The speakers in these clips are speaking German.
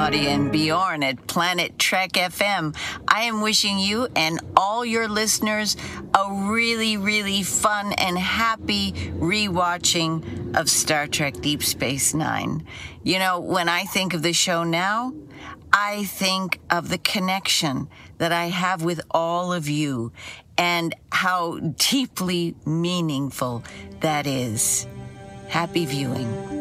Claudia and Bjorn at Planet Trek FM. I am wishing you and all your listeners a really, really fun and happy rewatching of Star Trek Deep Space Nine. You know, when I think of the show now, I think of the connection that I have with all of you and how deeply meaningful that is. Happy viewing.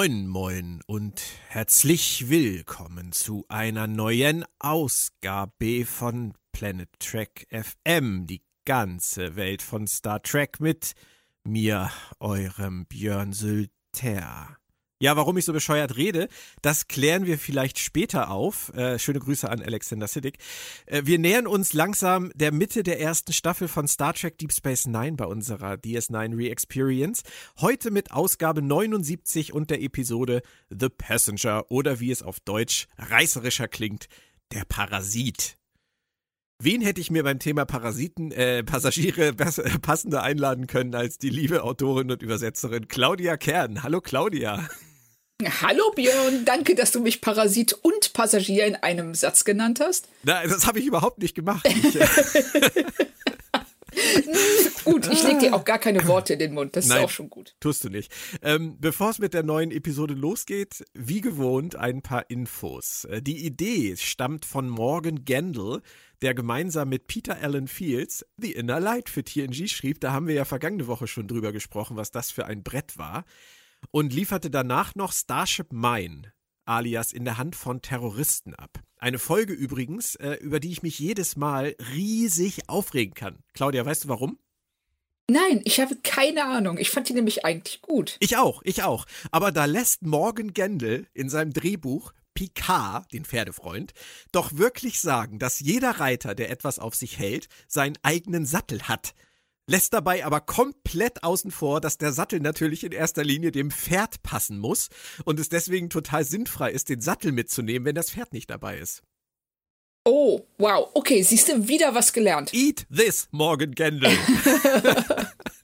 Moin, moin und herzlich willkommen zu einer neuen Ausgabe von Planet Trek FM, die ganze Welt von Star Trek mit mir, eurem Björn Sülter. Ja, warum ich so bescheuert rede, das klären wir vielleicht später auf. Äh, schöne Grüße an Alexander Siddig. Äh, wir nähern uns langsam der Mitte der ersten Staffel von Star Trek Deep Space Nine bei unserer DS9 Re-Experience. Heute mit Ausgabe 79 und der Episode The Passenger oder wie es auf Deutsch reißerischer klingt, der Parasit. Wen hätte ich mir beim Thema Parasiten, äh, Passagiere passender einladen können als die liebe Autorin und Übersetzerin Claudia Kern? Hallo Claudia. Hallo Björn, danke, dass du mich Parasit und Passagier in einem Satz genannt hast. Na, das habe ich überhaupt nicht gemacht. Ich, gut, ich lege dir auch gar keine Worte in den Mund, das Nein, ist auch schon gut. Tust du nicht. Ähm, Bevor es mit der neuen Episode losgeht, wie gewohnt ein paar Infos. Äh, die Idee stammt von Morgan Gendel, der gemeinsam mit Peter Allen Fields The Inner Light für TNG schrieb. Da haben wir ja vergangene Woche schon drüber gesprochen, was das für ein Brett war und lieferte danach noch Starship Mine, alias in der Hand von Terroristen ab. Eine Folge übrigens, äh, über die ich mich jedes Mal riesig aufregen kann. Claudia, weißt du warum? Nein, ich habe keine Ahnung. Ich fand die nämlich eigentlich gut. Ich auch, ich auch. Aber da lässt Morgan Gendel in seinem Drehbuch Picard, den Pferdefreund, doch wirklich sagen, dass jeder Reiter, der etwas auf sich hält, seinen eigenen Sattel hat lässt dabei aber komplett außen vor, dass der Sattel natürlich in erster Linie dem Pferd passen muss und es deswegen total sinnfrei ist, den Sattel mitzunehmen, wenn das Pferd nicht dabei ist. Oh, wow. Okay, siehst du, wieder was gelernt. Eat this, Morgan Gendel.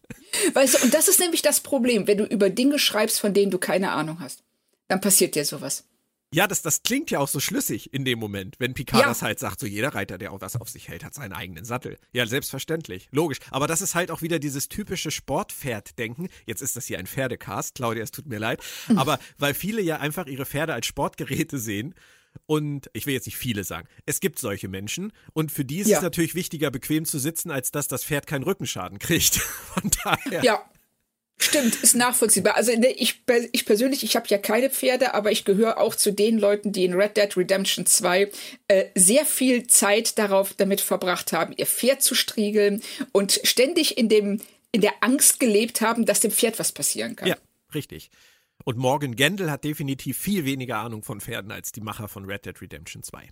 weißt du, und das ist nämlich das Problem, wenn du über Dinge schreibst, von denen du keine Ahnung hast. Dann passiert dir sowas. Ja, das, das klingt ja auch so schlüssig in dem Moment, wenn Picard ja. das halt sagt, so jeder Reiter, der auch was auf sich hält, hat seinen eigenen Sattel. Ja, selbstverständlich, logisch. Aber das ist halt auch wieder dieses typische Sportpferd-Denken. Jetzt ist das hier ein Pferdecast, Claudia, es tut mir leid. Aber weil viele ja einfach ihre Pferde als Sportgeräte sehen und ich will jetzt nicht viele sagen. Es gibt solche Menschen und für die ist ja. es natürlich wichtiger, bequem zu sitzen, als dass das Pferd keinen Rückenschaden kriegt. Von daher. Ja, Stimmt, ist nachvollziehbar. Also ich, ich persönlich, ich habe ja keine Pferde, aber ich gehöre auch zu den Leuten, die in Red Dead Redemption 2 äh, sehr viel Zeit darauf damit verbracht haben, ihr Pferd zu striegeln und ständig in dem in der Angst gelebt haben, dass dem Pferd was passieren kann. Ja, richtig. Und Morgan Gendel hat definitiv viel weniger Ahnung von Pferden als die Macher von Red Dead Redemption 2.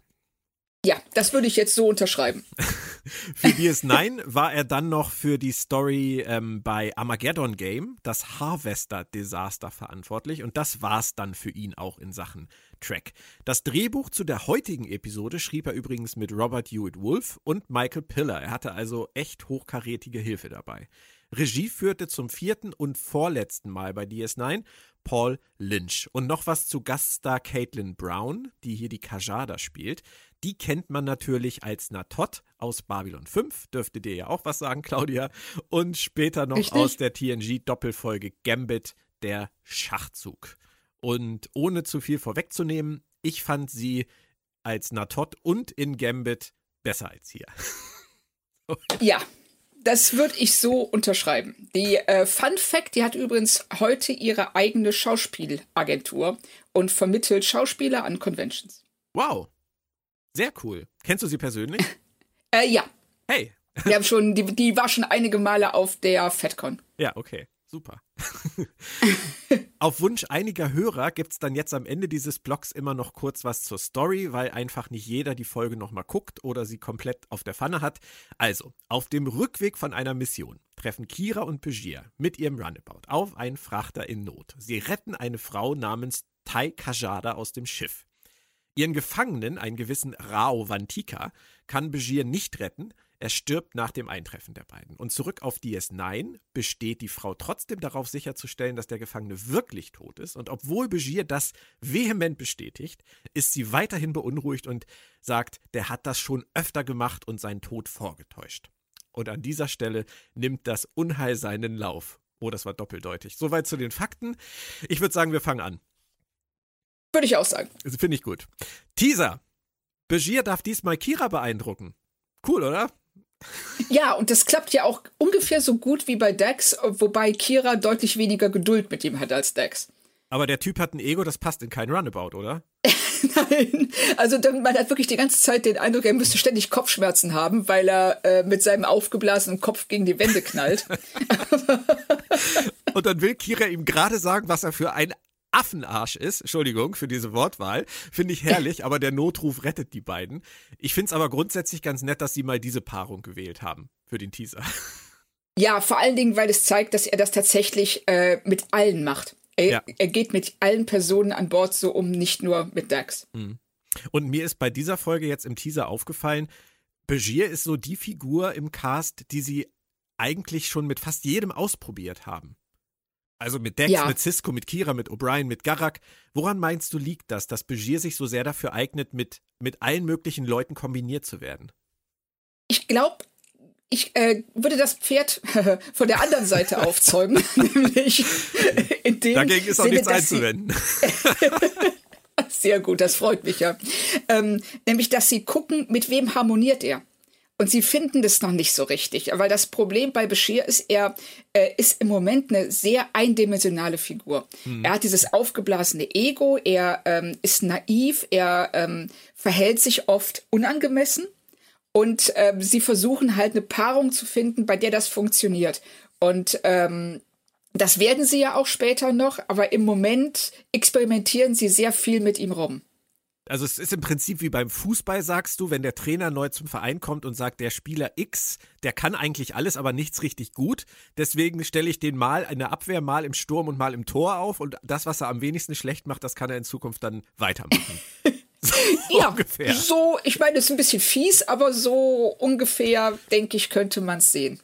Ja, das würde ich jetzt so unterschreiben. für DS9 war er dann noch für die Story ähm, bei Armageddon Game, das Harvester-Desaster, verantwortlich. Und das war's dann für ihn auch in Sachen Track. Das Drehbuch zu der heutigen Episode schrieb er übrigens mit Robert Hewitt Wolf und Michael Piller. Er hatte also echt hochkarätige Hilfe dabei. Regie führte zum vierten und vorletzten Mal bei DS9 Paul Lynch. Und noch was zu Gaststar Caitlin Brown, die hier die Kajada spielt. Die kennt man natürlich als Natot aus Babylon 5, dürfte dir ja auch was sagen, Claudia. Und später noch Richtig? aus der TNG-Doppelfolge Gambit, der Schachzug. Und ohne zu viel vorwegzunehmen, ich fand sie als Natot und in Gambit besser als hier. ja, das würde ich so unterschreiben. Die äh, Fun Fact, die hat übrigens heute ihre eigene Schauspielagentur und vermittelt Schauspieler an Conventions. Wow. Sehr cool. Kennst du sie persönlich? äh, ja. Hey. Wir haben schon, die, die war schon einige Male auf der FedCon. Ja, okay. Super. Auf Wunsch einiger Hörer gibt es dann jetzt am Ende dieses Blogs immer noch kurz was zur Story, weil einfach nicht jeder die Folge nochmal guckt oder sie komplett auf der Pfanne hat. Also, auf dem Rückweg von einer Mission treffen Kira und Begier mit ihrem Runabout auf einen Frachter in Not. Sie retten eine Frau namens Tai Kajada aus dem Schiff. Ihren Gefangenen, einen gewissen Rao Vantika, kann Begier nicht retten, er stirbt nach dem Eintreffen der beiden. Und zurück auf DS9 besteht die Frau trotzdem darauf sicherzustellen, dass der Gefangene wirklich tot ist. Und obwohl Begier das vehement bestätigt, ist sie weiterhin beunruhigt und sagt, der hat das schon öfter gemacht und seinen Tod vorgetäuscht. Und an dieser Stelle nimmt das Unheil seinen Lauf. Oh, das war doppeldeutig. Soweit zu den Fakten. Ich würde sagen, wir fangen an. Würde ich auch sagen. Finde ich gut. Teaser. Begier darf diesmal Kira beeindrucken. Cool, oder? Ja, und das klappt ja auch ungefähr so gut wie bei Dex, wobei Kira deutlich weniger Geduld mit ihm hat als Dex. Aber der Typ hat ein Ego, das passt in keinen Runabout, oder? Nein, also man hat wirklich die ganze Zeit den Eindruck, er müsste ständig Kopfschmerzen haben, weil er äh, mit seinem aufgeblasenen Kopf gegen die Wände knallt. Und dann will Kira ihm gerade sagen, was er für ein Affenarsch ist, Entschuldigung für diese Wortwahl, finde ich herrlich, aber der Notruf rettet die beiden. Ich finde es aber grundsätzlich ganz nett, dass sie mal diese Paarung gewählt haben für den Teaser. Ja, vor allen Dingen, weil es zeigt, dass er das tatsächlich äh, mit allen macht. Er, ja. er, geht mit allen Personen an Bord so um, nicht nur mit Dax. Mhm. Und mir ist bei dieser Folge jetzt im Teaser aufgefallen, Begier ist so die Figur im Cast, die sie eigentlich schon mit fast jedem ausprobiert haben. Also mit Dex, ja. mit Cisco, mit Kira, mit O'Brien, mit Garak. Woran meinst du liegt das, dass Begier sich so sehr dafür eignet, mit, mit allen möglichen Leuten kombiniert zu werden? Ich glaube, ich äh, würde das Pferd von der anderen Seite aufzäumen, nämlich in dem Dagegen ist auch Sinne, nichts einzuwenden. Sehr gut, das freut mich ja. Ähm, nämlich, dass sie gucken, mit wem harmoniert er. Und sie finden das noch nicht so richtig, weil das Problem bei Bashir ist, er äh, ist im Moment eine sehr eindimensionale Figur. Hm. Er hat dieses aufgeblasene Ego, er ähm, ist naiv, er ähm, verhält sich oft unangemessen und ähm, sie versuchen halt eine Paarung zu finden, bei der das funktioniert. Und ähm, das werden sie ja auch später noch, aber im Moment experimentieren sie sehr viel mit ihm rum. Also es ist im Prinzip wie beim Fußball, sagst du, wenn der Trainer neu zum Verein kommt und sagt, der Spieler X, der kann eigentlich alles, aber nichts richtig gut. Deswegen stelle ich den mal in der Abwehr, mal im Sturm und mal im Tor auf. Und das, was er am wenigsten schlecht macht, das kann er in Zukunft dann weitermachen. So ja, ungefähr. so, ich meine, es ist ein bisschen fies, aber so ungefähr, denke ich, könnte man es sehen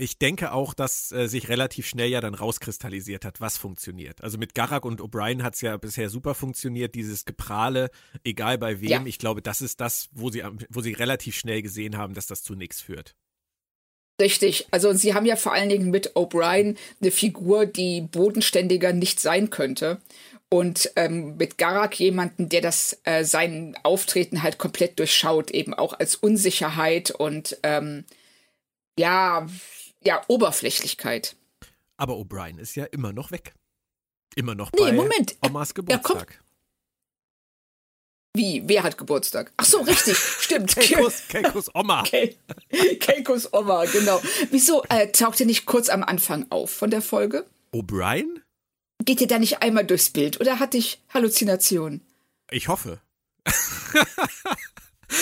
ich denke auch, dass äh, sich relativ schnell ja dann rauskristallisiert hat, was funktioniert. Also mit Garak und O'Brien hat es ja bisher super funktioniert, dieses Geprahle, egal bei wem. Ja. Ich glaube, das ist das, wo sie, wo sie relativ schnell gesehen haben, dass das zu nichts führt. Richtig. Also sie haben ja vor allen Dingen mit O'Brien eine Figur, die bodenständiger nicht sein könnte. Und ähm, mit Garak jemanden, der das äh, sein Auftreten halt komplett durchschaut, eben auch als Unsicherheit und ähm, ja, ja, Oberflächlichkeit. Aber O'Brien ist ja immer noch weg. Immer noch nee, bei Moment. Omas Geburtstag. Wie? Wer hat Geburtstag? Ach so, richtig, stimmt. Keikos, Keikos Oma. Keikos Oma, genau. Wieso äh, taucht er nicht kurz am Anfang auf von der Folge? O'Brien? Geht er da nicht einmal durchs Bild oder hatte ich Halluzinationen? Ich hoffe.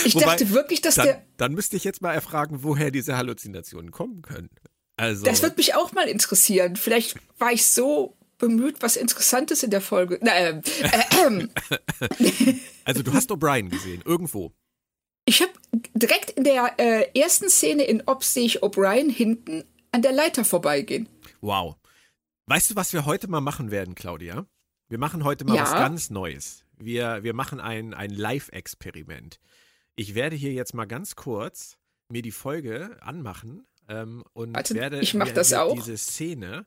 Ich Wobei, dachte wirklich, dass dann, der. Dann müsste ich jetzt mal erfragen, woher diese Halluzinationen kommen können. Also. Das wird mich auch mal interessieren. Vielleicht war ich so bemüht, was Interessantes in der Folge. Na, äh, äh, also du hast O'Brien gesehen, irgendwo. Ich habe direkt in der äh, ersten Szene in Ops sehe ich O'Brien hinten an der Leiter vorbeigehen. Wow. Weißt du, was wir heute mal machen werden, Claudia? Wir machen heute mal ja. was ganz Neues. Wir, wir machen ein, ein Live-Experiment. Ich werde hier jetzt mal ganz kurz mir die Folge anmachen ähm, und Warte, werde ich mach das auch. diese Szene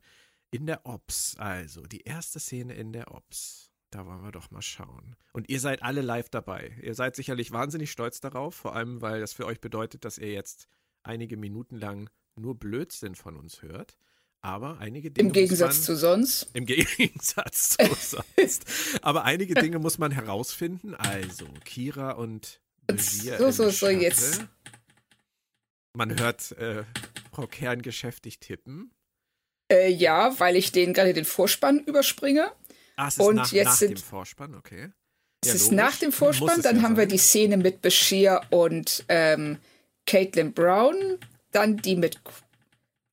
in der Ops, also die erste Szene in der Ops. Da wollen wir doch mal schauen. Und ihr seid alle live dabei. Ihr seid sicherlich wahnsinnig stolz darauf, vor allem weil das für euch bedeutet, dass ihr jetzt einige Minuten lang nur Blödsinn von uns hört. Aber einige Dinge. Im Gegensatz man, zu sonst. Im Gegensatz zu sonst. Aber einige Dinge muss man herausfinden. Also, Kira und so, so, so, jetzt. Man hört äh, Frau Kern geschäftig tippen. Äh, ja, weil ich den gerade den Vorspann überspringe. Ah, es ist Und nach, jetzt nach sind- dem Vorspann, okay. Es Ja, ist nach dem Vorspann, dann ja haben wir sein. die Szene mit Bashir und ähm, Caitlin Brown, dann die mit,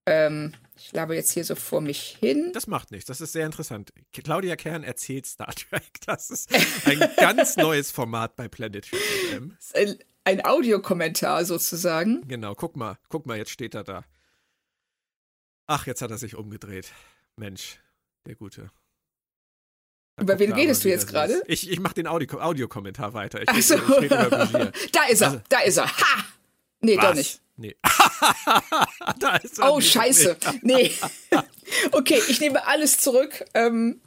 ähm, ich glaube jetzt hier so vor mich hin. Das macht nichts, das ist sehr interessant. Claudia Kern erzählt Star Trek. Das ist ein ganz neues Format bei Planet FM. Ein, ein Audiokommentar sozusagen. Genau, guck mal, guck mal, jetzt steht er da. Ach, jetzt hat er sich umgedreht. Mensch, der Gute. Da Über wen redest du jetzt gerade? Ich, ich mache den Audio Audiokommentar weiter. Ich, Ach so. ich Bashir. da ist er, Also- da ist er. Ha! Nee, doch Was? nicht. Nee. Oh, scheiße. Nee. okay, ich nehme alles zurück. Ähm,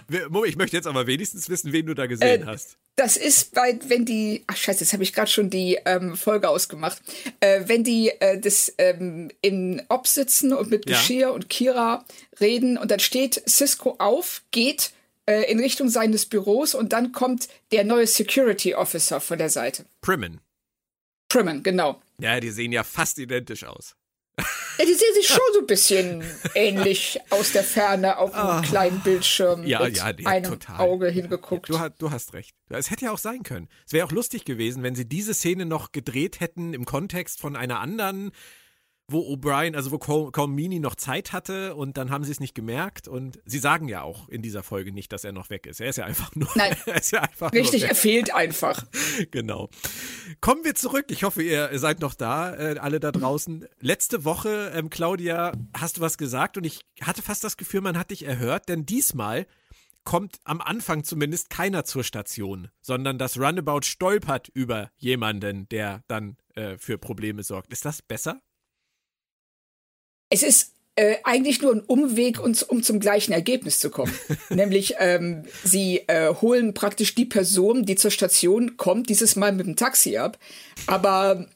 Ich möchte jetzt aber wenigstens wissen, wen du da gesehen Äh, hast. Das ist bei, wenn die, ach scheiße, jetzt habe ich gerade schon die ähm, Folge ausgemacht. Äh, wenn die äh, das ähm, in Ob sitzen und mit Ja. Bashir und Kira reden und dann steht Cisco auf, geht äh, in Richtung seines Büros und dann kommt der neue Security Officer von der Seite. Primen. Priman, genau. Ja, die sehen ja fast identisch aus. Ja, die sehen sich schon so ein bisschen ähnlich aus der Ferne auf einem kleinen Bildschirm Ah. Ja, mit ja, ja, einem total. Auge hingeguckt. Du, hast- du hast recht. Es hätte ja auch sein können. Es wäre auch lustig gewesen, wenn sie diese Szene noch gedreht hätten im Kontext von einer anderen, wo O'Brien, also wo Colmini noch Zeit hatte und dann haben sie es nicht gemerkt und sie sagen ja auch in dieser Folge nicht, dass er noch weg ist. Er ist ja einfach nur. Nein. er ist ja einfach Richtig, er fehlt einfach. Genau. Kommen wir zurück. Ich hoffe, ihr seid noch da, äh, alle da draußen. Letzte Woche, ähm, Claudia, hast du was gesagt und ich hatte fast das Gefühl, man hat dich erhört, denn diesmal kommt am Anfang zumindest keiner zur Station, sondern das Runabout stolpert über jemanden, der dann äh, für Probleme sorgt. Ist das besser? Es ist äh, eigentlich nur ein Umweg, um, um zum gleichen Ergebnis zu kommen. Nämlich, ähm, sie äh, holen praktisch die Person, die zur Station kommt, dieses Mal mit dem Taxi ab. Aber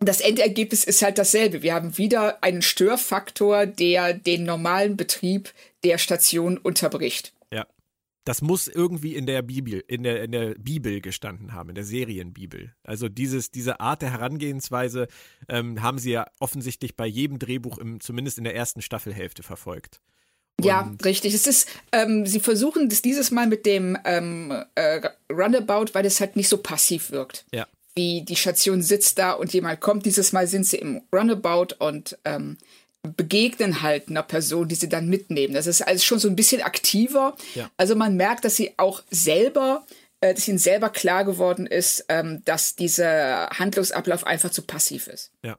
das Endergebnis ist halt dasselbe. Wir haben wieder einen Störfaktor, der den normalen Betrieb der Station unterbricht. Das muss irgendwie in der Bibel, in der, in der Bibel gestanden haben, in der Serienbibel. Also dieses, diese Art der Herangehensweise ähm, haben sie ja offensichtlich bei jedem Drehbuch, im, zumindest in der ersten Staffelhälfte, verfolgt. Ja, richtig. Es ist, ähm, sie versuchen das dieses Mal mit dem ähm, äh, Runabout, weil es halt nicht so passiv wirkt. Ja. Wie die Station sitzt da und jemand kommt. Dieses Mal sind sie im Runabout und ähm, begegnen halt einer Person, die sie dann mitnehmen. Das ist alles schon so ein bisschen aktiver. Ja. Also man merkt, dass sie auch selber, äh, dass ihnen selber klar geworden ist, ähm, dass dieser Handlungsablauf einfach zu passiv ist. Ja.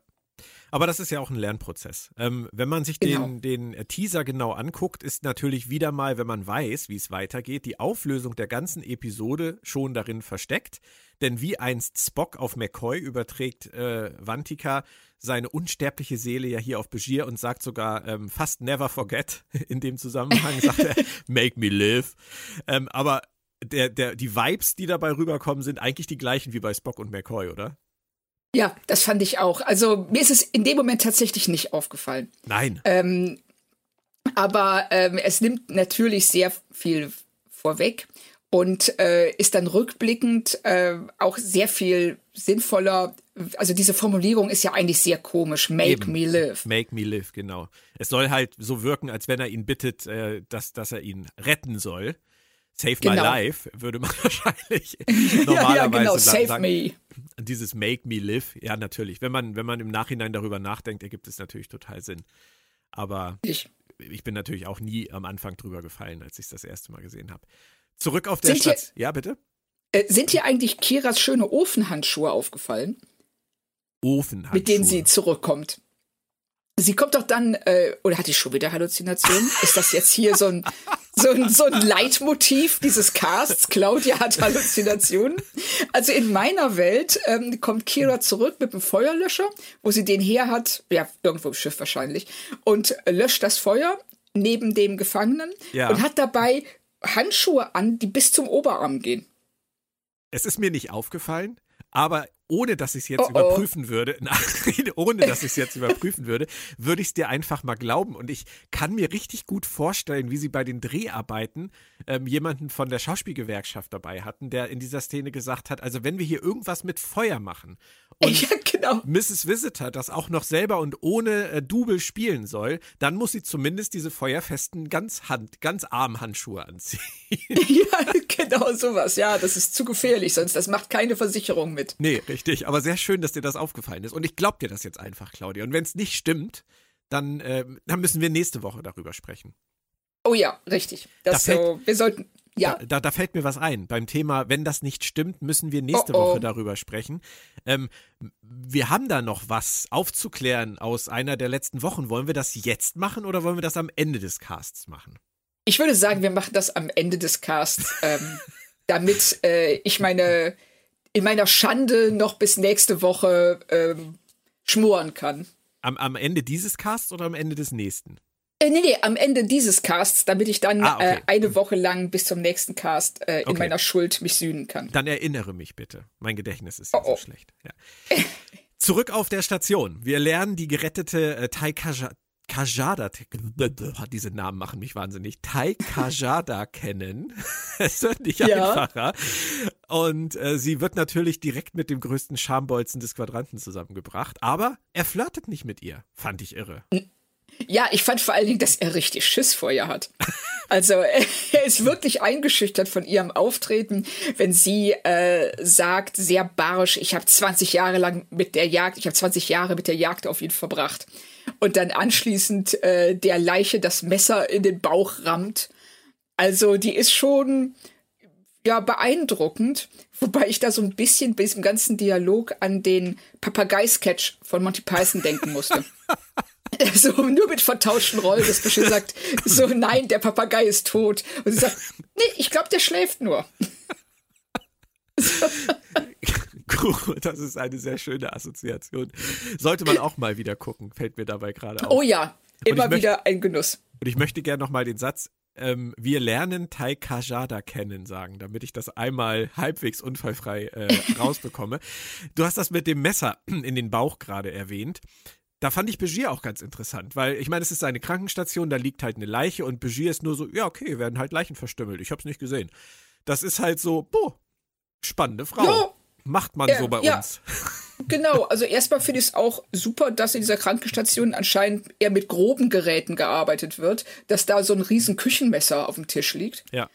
Aber das ist ja auch ein Lernprozess. Ähm, wenn man sich Genau. den, den äh, Teaser genau anguckt, ist natürlich wieder mal, wenn man weiß, wie es weitergeht, die Auflösung der ganzen Episode schon darin versteckt. Denn wie einst Spock auf McCoy überträgt äh, Vantika seine unsterbliche Seele ja hier auf Begier und sagt sogar ähm, fast never forget. In dem Zusammenhang sagt er, make me live. Ähm, aber der, der, die Vibes, die dabei rüberkommen, sind eigentlich die gleichen wie bei Spock und McCoy, oder? Ja, das fand ich auch. Also mir ist es in dem Moment tatsächlich nicht aufgefallen. Nein. Ähm, aber ähm, es nimmt natürlich sehr viel vorweg und äh, ist dann rückblickend äh, auch sehr viel sinnvoller. Also diese Formulierung ist ja eigentlich sehr komisch. Make Eben. me live. Make me live, genau. Es soll halt so wirken, als wenn er ihn bittet, äh, dass, dass er ihn retten soll. Save my Genau. life, würde man wahrscheinlich normalerweise ja, genau. sa- Save sagen. me. Dieses Make me live, ja, natürlich. Wenn man, wenn man im Nachhinein darüber nachdenkt, ergibt es natürlich total Sinn. Aber Ich. ich bin natürlich auch nie am Anfang drüber gefallen, als ich es das erste Mal gesehen habe. Zurück auf der Station. Ja, bitte? Äh, sind dir eigentlich Kiras schöne Ofenhandschuhe aufgefallen, Ofenhandschuhe. mit denen sie zurückkommt? Sie kommt doch dann, äh, oder hat die schon wieder Halluzinationen? Ist das jetzt hier so ein, so ein, so ein Leitmotiv dieses Casts? Claudia hat Halluzinationen. Also in meiner Welt ähm, kommt Kira zurück mit einem Feuerlöscher, wo sie den her hat, ja, irgendwo im Schiff wahrscheinlich, und löscht das Feuer neben dem Gefangenen Ja. und hat dabei Handschuhe an, die bis zum Oberarm gehen. Es ist mir nicht aufgefallen, aber ohne dass ich es jetzt Oh, oh. überprüfen würde, nein, ohne dass ich es jetzt überprüfen würde, würde ich es dir einfach mal glauben. Und ich kann mir richtig gut vorstellen, wie sie bei den Dreharbeiten ähm, jemanden von der Schauspielgewerkschaft dabei hatten, der in dieser Szene gesagt hat, also wenn wir hier irgendwas mit Feuer machen und ja, genau. Mrs. Visitor das auch noch selber und ohne äh, Double spielen soll, dann muss sie zumindest diese feuerfesten ganz Hand, ganz Armhandschuhe anziehen. Ja, genau sowas. Ja, das ist zu gefährlich, sonst das macht keine Versicherung mit. Nee, richtig. Aber sehr schön, dass dir das aufgefallen ist. Und ich glaube dir das jetzt einfach, Claudia. Und wenn es nicht stimmt, dann, ähm, dann müssen wir nächste Woche darüber sprechen. Oh ja, richtig. Das Da fällt- so, wir sollten, ja, Da, da, da fällt mir was ein. Beim Thema, wenn das nicht stimmt, müssen wir nächste Oh, oh. Woche darüber sprechen. Ähm, wir haben da noch was aufzuklären aus einer der letzten Wochen. Wollen wir das jetzt machen oder wollen wir das am Ende des Casts machen? ich würde sagen, wir machen das am Ende des Casts, ähm, damit äh, ich meine, in meiner Schande noch bis nächste Woche ähm, schmoren kann. Am, am Ende dieses Casts oder am Ende des nächsten? Äh, nee, nee, am Ende dieses Casts, damit ich dann Ah, okay. äh, eine Woche lang bis zum nächsten Cast äh, in Okay. meiner Schuld mich sühnen kann. Dann erinnere mich bitte. Mein Gedächtnis ist ja Oh, oh. so schlecht. Ja. Zurück auf der Station. Wir lernen die gerettete äh, Tai Kaja- Kajada, diese Namen machen mich wahnsinnig, Tai Kajada kennen. Es wird nicht Ja. einfacher. Und äh, sie wird natürlich direkt mit dem größten Schambolzen des Quadranten zusammengebracht. Aber er flirtet nicht mit ihr. Fand ich irre. Ja, ich fand vor allen Dingen, dass er richtig Schiss vor ihr hat. Also er ist wirklich eingeschüchtert von ihrem Auftreten, wenn sie äh, sagt, sehr barsch, ich habe 20 Jahre lang mit der Jagd, ich habe 20 Jahre mit der Jagd auf ihn verbracht. Und dann anschließend äh, der Leiche das Messer in den Bauch rammt. Also die ist schon ja beeindruckend, wobei ich da so ein bisschen bei diesem ganzen Dialog an den Papagei-Sketch von Monty Python denken musste. So, nur mit vertauschten Rollen, dass Bashir sagt, so, nein, der Papagei ist tot. Und sie sagt, nee, ich glaube, der schläft nur. Das ist eine sehr schöne Assoziation. Sollte man auch mal wieder gucken, fällt mir dabei gerade auf. Oh ja, immer wieder ein Genuss. Und ich möchte gerne nochmal den Satz, ähm, wir lernen Tai Kajada kennen sagen, damit ich das einmal halbwegs unfallfrei äh, rausbekomme. Du hast das mit dem Messer in den Bauch gerade erwähnt. Da fand ich Begier auch ganz interessant, weil ich meine, es ist eine Krankenstation, da liegt halt eine Leiche und Begier ist nur so, ja, okay, werden halt Leichen verstümmelt. Ich hab's nicht gesehen. Das ist halt so, boah, spannende Frau. Ja. Macht man Ja, so bei ja. uns. Genau, also erstmal finde ich es auch super, dass in dieser Krankenstation anscheinend eher mit groben Geräten gearbeitet wird, dass da so ein riesen Küchenmesser auf dem Tisch liegt. Ja.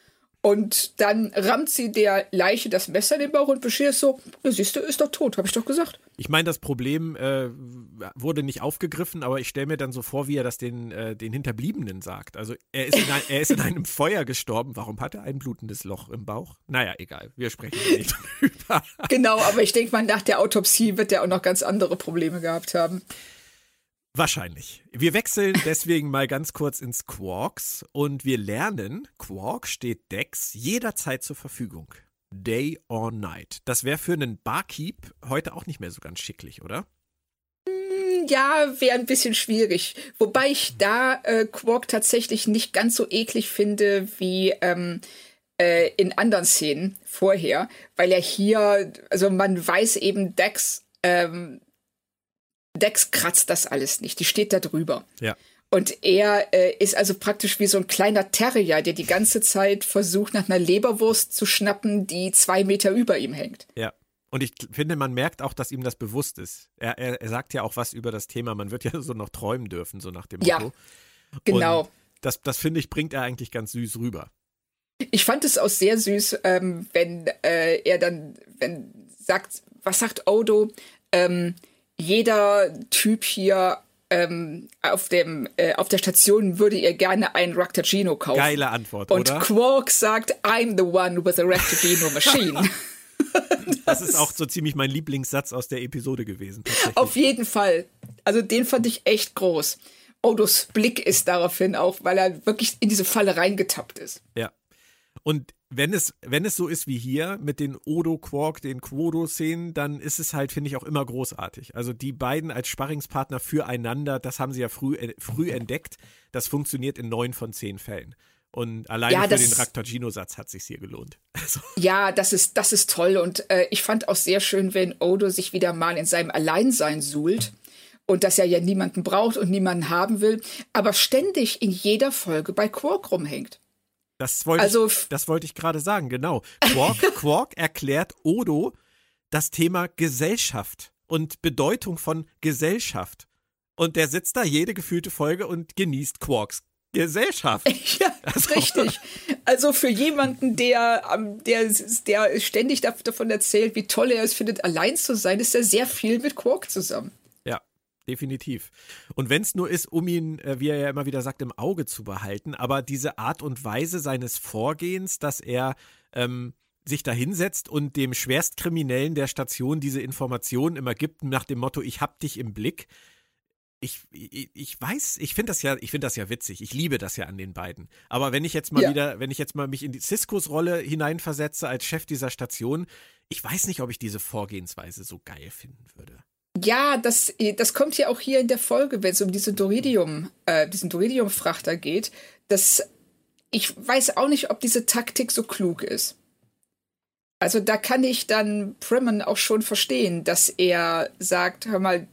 Und dann rammt sie der Leiche das Messer in den Bauch und Bashir ist so, ja, siehst du, ist doch tot, habe ich doch gesagt. Ich meine, das Problem äh, wurde nicht aufgegriffen, aber ich stelle mir dann so vor, wie er das den, äh, den Hinterbliebenen sagt. Also er ist, in ein, er ist in einem Feuer gestorben. Warum hat er ein blutendes Loch im Bauch? Naja, egal. Wir sprechen nicht drüber. Genau, aber ich denke mal, nach der Autopsie wird er auch noch ganz andere Probleme gehabt haben. Wahrscheinlich. Wir wechseln deswegen mal ganz kurz ins Quarks und wir lernen, Quark steht Dex jederzeit zur Verfügung. Day or night. Das wäre für einen Barkeep heute auch nicht mehr so ganz schicklich, oder? Ja, wäre ein bisschen schwierig. Wobei ich da äh, Quark tatsächlich nicht ganz so eklig finde wie ähm, äh, in anderen Szenen vorher, weil er hier, also man weiß eben, Dex, ähm, Dex kratzt das alles nicht. Die steht da drüber. Ja. Und er äh, ist also praktisch wie so ein kleiner Terrier, der die ganze Zeit versucht, nach einer Leberwurst zu schnappen, die zwei Meter über ihm hängt. Ja. Und ich finde, man merkt auch, dass ihm das bewusst ist. Er, er, er sagt ja auch was über das Thema. Man wird ja so noch träumen dürfen, so nach dem Ja, Motto. Genau. Und das, das finde ich, bringt er eigentlich ganz süß rüber. Ich fand es auch sehr süß, ähm, wenn äh, er dann, wenn sagt, was sagt Odo? Ähm, jeder Typ hier ähm, auf dem äh, auf der Station würde ihr gerne einen Raktagino kaufen. Geile Antwort, Und oder? Quark sagt, I'm the one with a Raktagino machine. Das ist auch so ziemlich mein Lieblingssatz aus der Episode gewesen. auf jeden Fall. Also den fand ich echt groß. Odos Blick ist daraufhin auch, weil er wirklich in diese Falle reingetappt ist. Ja. Und wenn es, wenn es so ist wie hier mit den Odo-Quark, den Quodo-Szenen, dann ist es halt, finde ich, auch immer großartig. Also die beiden als Sparringspartner füreinander, das haben sie ja früh, äh, früh entdeckt. Das funktioniert in neun von zehn Fällen. Und alleine ja, für den Raktorgino-Satz hat sich hier gelohnt. Also. Ja, das ist, das ist toll. Und äh, ich fand auch sehr schön, wenn Odo sich wieder mal in seinem Alleinsein suhlt und dass er ja niemanden braucht und niemanden haben will, aber ständig in jeder Folge bei Quark rumhängt. Das wollte also, ich, das wollte ich gerade sagen, genau. Quark, Quark erklärt Odo das Thema Gesellschaft und Bedeutung von Gesellschaft. Und der sitzt da jede gefühlte Folge und genießt Quarks Gesellschaft. Ja, also. richtig. Also für jemanden, der, der, der ständig davon erzählt, wie toll er es findet, allein zu sein, ist er sehr viel mit Quark zusammen. Definitiv. Und wenn es nur ist, um ihn, äh, wie er ja immer wieder sagt, im Auge zu behalten, aber diese Art und Weise seines Vorgehens, dass er ähm, sich da hinsetzt und dem Schwerstkriminellen der Station diese Informationen immer gibt, nach dem Motto, ich hab dich im Blick, ich, ich, ich weiß, ich finde das ja, ich finde das ja witzig. Ich liebe das ja an den beiden. Aber wenn ich jetzt mal ja. wieder, wenn ich jetzt mal mich in die Ciscos Rolle hineinversetze als Chef dieser Station, ich weiß nicht, ob ich diese Vorgehensweise so geil finden würde. Ja, das, das kommt ja auch hier in der Folge, wenn es um diese Doridium, äh, diesen Doridium-Frachter geht. Das, ich weiß auch nicht, ob diese Taktik so klug ist. Also da kann ich dann Primmon auch schon verstehen, dass er sagt, hör mal,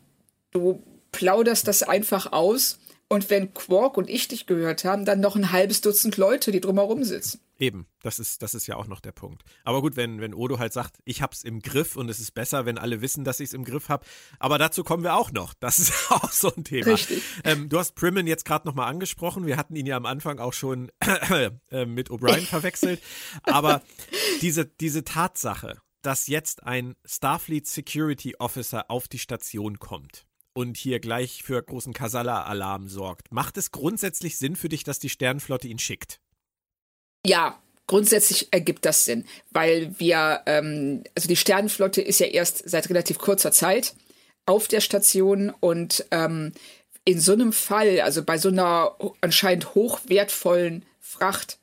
du plauderst das einfach aus. Und wenn Quark und ich dich gehört haben, dann noch ein halbes Dutzend Leute, die drumherum sitzen. Eben, das ist, das ist ja auch noch der Punkt. Aber gut, wenn, wenn Odo halt sagt, ich hab's im Griff und es ist besser, wenn alle wissen, dass ich es im Griff habe. Aber dazu kommen wir auch noch. Das ist auch so ein Thema. Richtig. Ähm, du hast Primmen jetzt gerade nochmal angesprochen. Wir hatten ihn ja am Anfang auch schon äh, mit O'Brien verwechselt. Aber diese, diese Tatsache, dass jetzt ein Starfleet Security Officer auf die Station kommt und hier gleich für großen Kasala-Alarm sorgt. Macht es grundsätzlich Sinn für dich, dass die Sternenflotte ihn schickt? Ja, grundsätzlich ergibt das Sinn, weil wir, ähm, also die Sternenflotte ist ja erst seit relativ kurzer Zeit auf der Station und ähm, in so einem Fall, also bei so einer anscheinend hochwertvollen Fracht,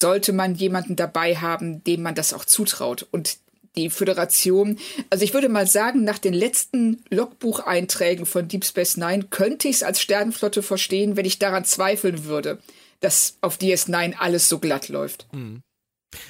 sollte man jemanden dabei haben, dem man das auch zutraut. Und die Föderation. Also ich würde mal sagen, nach den letzten Logbucheinträgen von Deep Space Nine könnte ich es als Sternenflotte verstehen, wenn ich daran zweifeln würde, dass auf DS9 alles so glatt läuft. Mhm.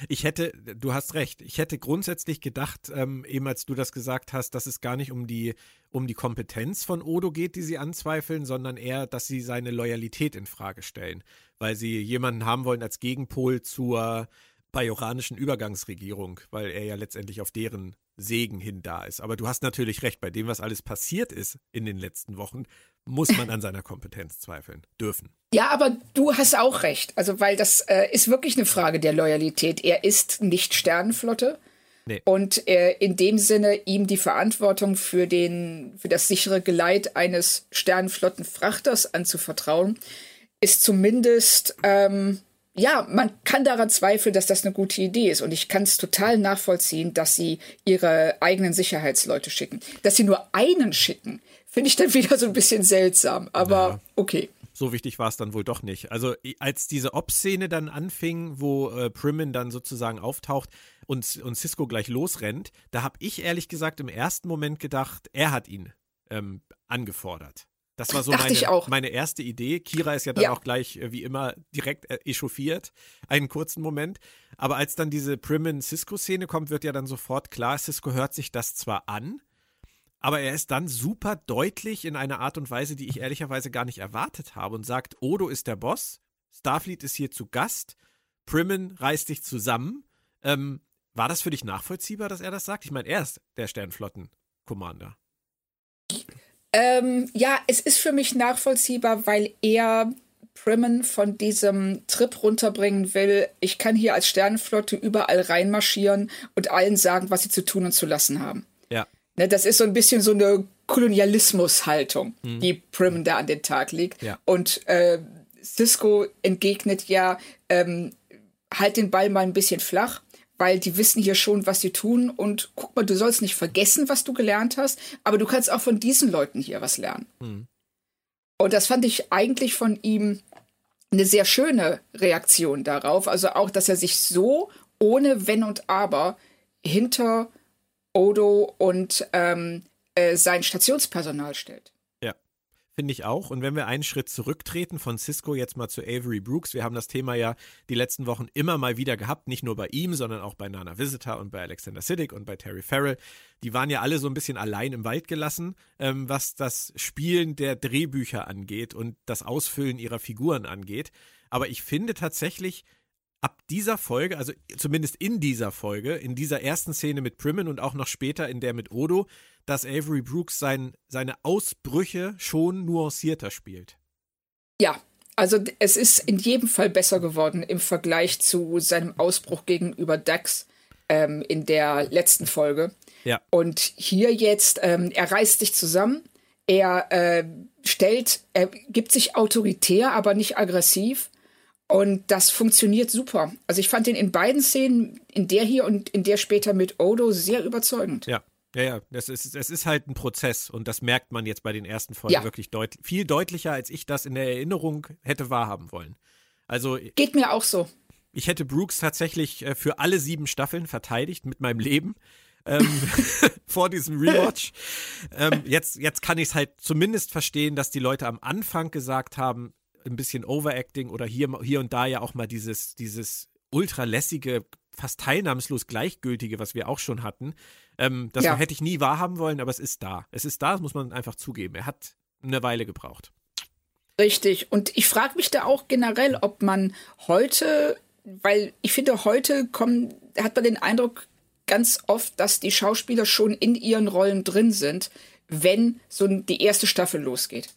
Ich hätte, du hast recht, ich hätte grundsätzlich gedacht, ähm, eben als du das gesagt hast, dass es gar nicht um die, um die Kompetenz von Odo geht, die sie anzweifeln, sondern eher, dass sie seine Loyalität in Frage stellen, weil sie jemanden haben wollen als Gegenpol zur bajoranischen Übergangsregierung, weil er ja letztendlich auf deren Segen hin da ist. Aber du hast natürlich recht, bei dem, was alles passiert ist in den letzten Wochen, muss man an seiner Kompetenz zweifeln dürfen. Ja, aber du hast auch recht. Also, weil das äh, ist wirklich eine Frage der Loyalität. Er ist nicht Sternenflotte. Nee. Und äh, in dem Sinne ihm die Verantwortung für, den, für das sichere Geleit eines Sternenflottenfrachters anzuvertrauen, ist zumindest ähm, ja, man kann daran zweifeln, dass das eine gute Idee ist. Und ich kann es total nachvollziehen, dass sie ihre eigenen Sicherheitsleute schicken. Dass sie nur einen schicken, finde ich dann wieder so ein bisschen seltsam. Aber ja. okay. So wichtig war es dann wohl doch nicht. Also als diese Ob-Szene dann anfing, wo äh, Primin dann sozusagen auftaucht und, und Cisco gleich losrennt, da habe ich ehrlich gesagt im ersten Moment gedacht, er hat ihn ähm, angefordert. Das war so meine, meine, erste Idee. Kira ist ja dann ja. auch gleich, äh, wie immer, direkt äh, echauffiert. Einen kurzen Moment. Aber als dann diese Primin-Cisco-Szene kommt, wird ja dann sofort klar, Cisco hört sich das zwar an, aber er ist dann super deutlich in einer Art und Weise, die ich ehrlicherweise gar nicht erwartet habe und sagt, Odo ist der Boss, Starfleet ist hier zu Gast, Primin reißt dich zusammen. Ähm, war das für dich nachvollziehbar, dass er das sagt? Ich meine, er ist der Sternflotten-Commander. Ähm, ja, es ist für mich nachvollziehbar, weil er Primmen von diesem Trip runterbringen will. Ich kann hier als Sternenflotte überall reinmarschieren und allen sagen, was sie zu tun und zu lassen haben. Ja. Ne, das ist so ein bisschen so eine Kolonialismus-Haltung, mhm. die Primmen da an den Tag legt. Ja. Und äh, Cisco entgegnet ja, ähm, halt den Ball mal ein bisschen flach weil die wissen hier schon, was sie tun. Und guck mal, du sollst nicht vergessen, was du gelernt hast, aber du kannst auch von diesen Leuten hier was lernen. Mhm. Und das fand ich eigentlich von ihm eine sehr schöne Reaktion darauf. Also auch, dass er sich so ohne Wenn und Aber hinter Odo und ähm, äh, sein Stationspersonal stellt. Finde ich auch. Und wenn wir einen Schritt zurücktreten von Cisco jetzt mal zu Avery Brooks, wir haben das Thema ja die letzten Wochen immer mal wieder gehabt, nicht nur bei ihm, sondern auch bei Nana Visitor und bei Alexander Siddig und bei Terry Farrell. Die waren ja alle so ein bisschen allein im Wald gelassen, ähm, was das Spielen der Drehbücher angeht und das Ausfüllen ihrer Figuren angeht. Aber ich finde tatsächlich, ab dieser Folge, also zumindest in dieser Folge, in dieser ersten Szene mit Primmen und auch noch später in der mit Odo, dass Avery Brooks sein, seine Ausbrüche schon nuancierter spielt. Ja, also es ist in jedem Fall besser geworden im Vergleich zu seinem Ausbruch gegenüber Dax ähm, in der letzten Folge. Ja. Und hier jetzt, ähm, er reißt sich zusammen, er äh, stellt, er gibt sich autoritär, aber nicht aggressiv. Und das funktioniert super. Also ich fand ihn in beiden Szenen, in der hier und in der später mit Odo, sehr überzeugend. Ja. Ja, ja, es ist, es ist halt ein Prozess und das merkt man jetzt bei den ersten Folgen ja. wirklich deut viel deutlicher, als ich das in der Erinnerung hätte wahrhaben wollen. Also. Geht mir auch so. Ich hätte Brooks tatsächlich äh, für alle sieben Staffeln verteidigt mit meinem Leben. Ähm, vor diesem Rewatch. Ähm, jetzt, jetzt kann ich es halt zumindest verstehen, dass die Leute am Anfang gesagt haben, ein bisschen Overacting oder hier, hier und da ja auch mal dieses, dieses ultralässige, fast teilnahmslos gleichgültige, was wir auch schon hatten. Ähm, das ja. hätte ich nie wahrhaben wollen, aber es ist da. Es ist da, das muss man einfach zugeben. Er hat eine Weile gebraucht. Richtig. Und ich frage mich da auch generell, ob man heute, weil ich finde, heute kommen, hat man den Eindruck ganz oft, dass die Schauspieler schon in ihren Rollen drin sind, wenn so die erste Staffel losgeht.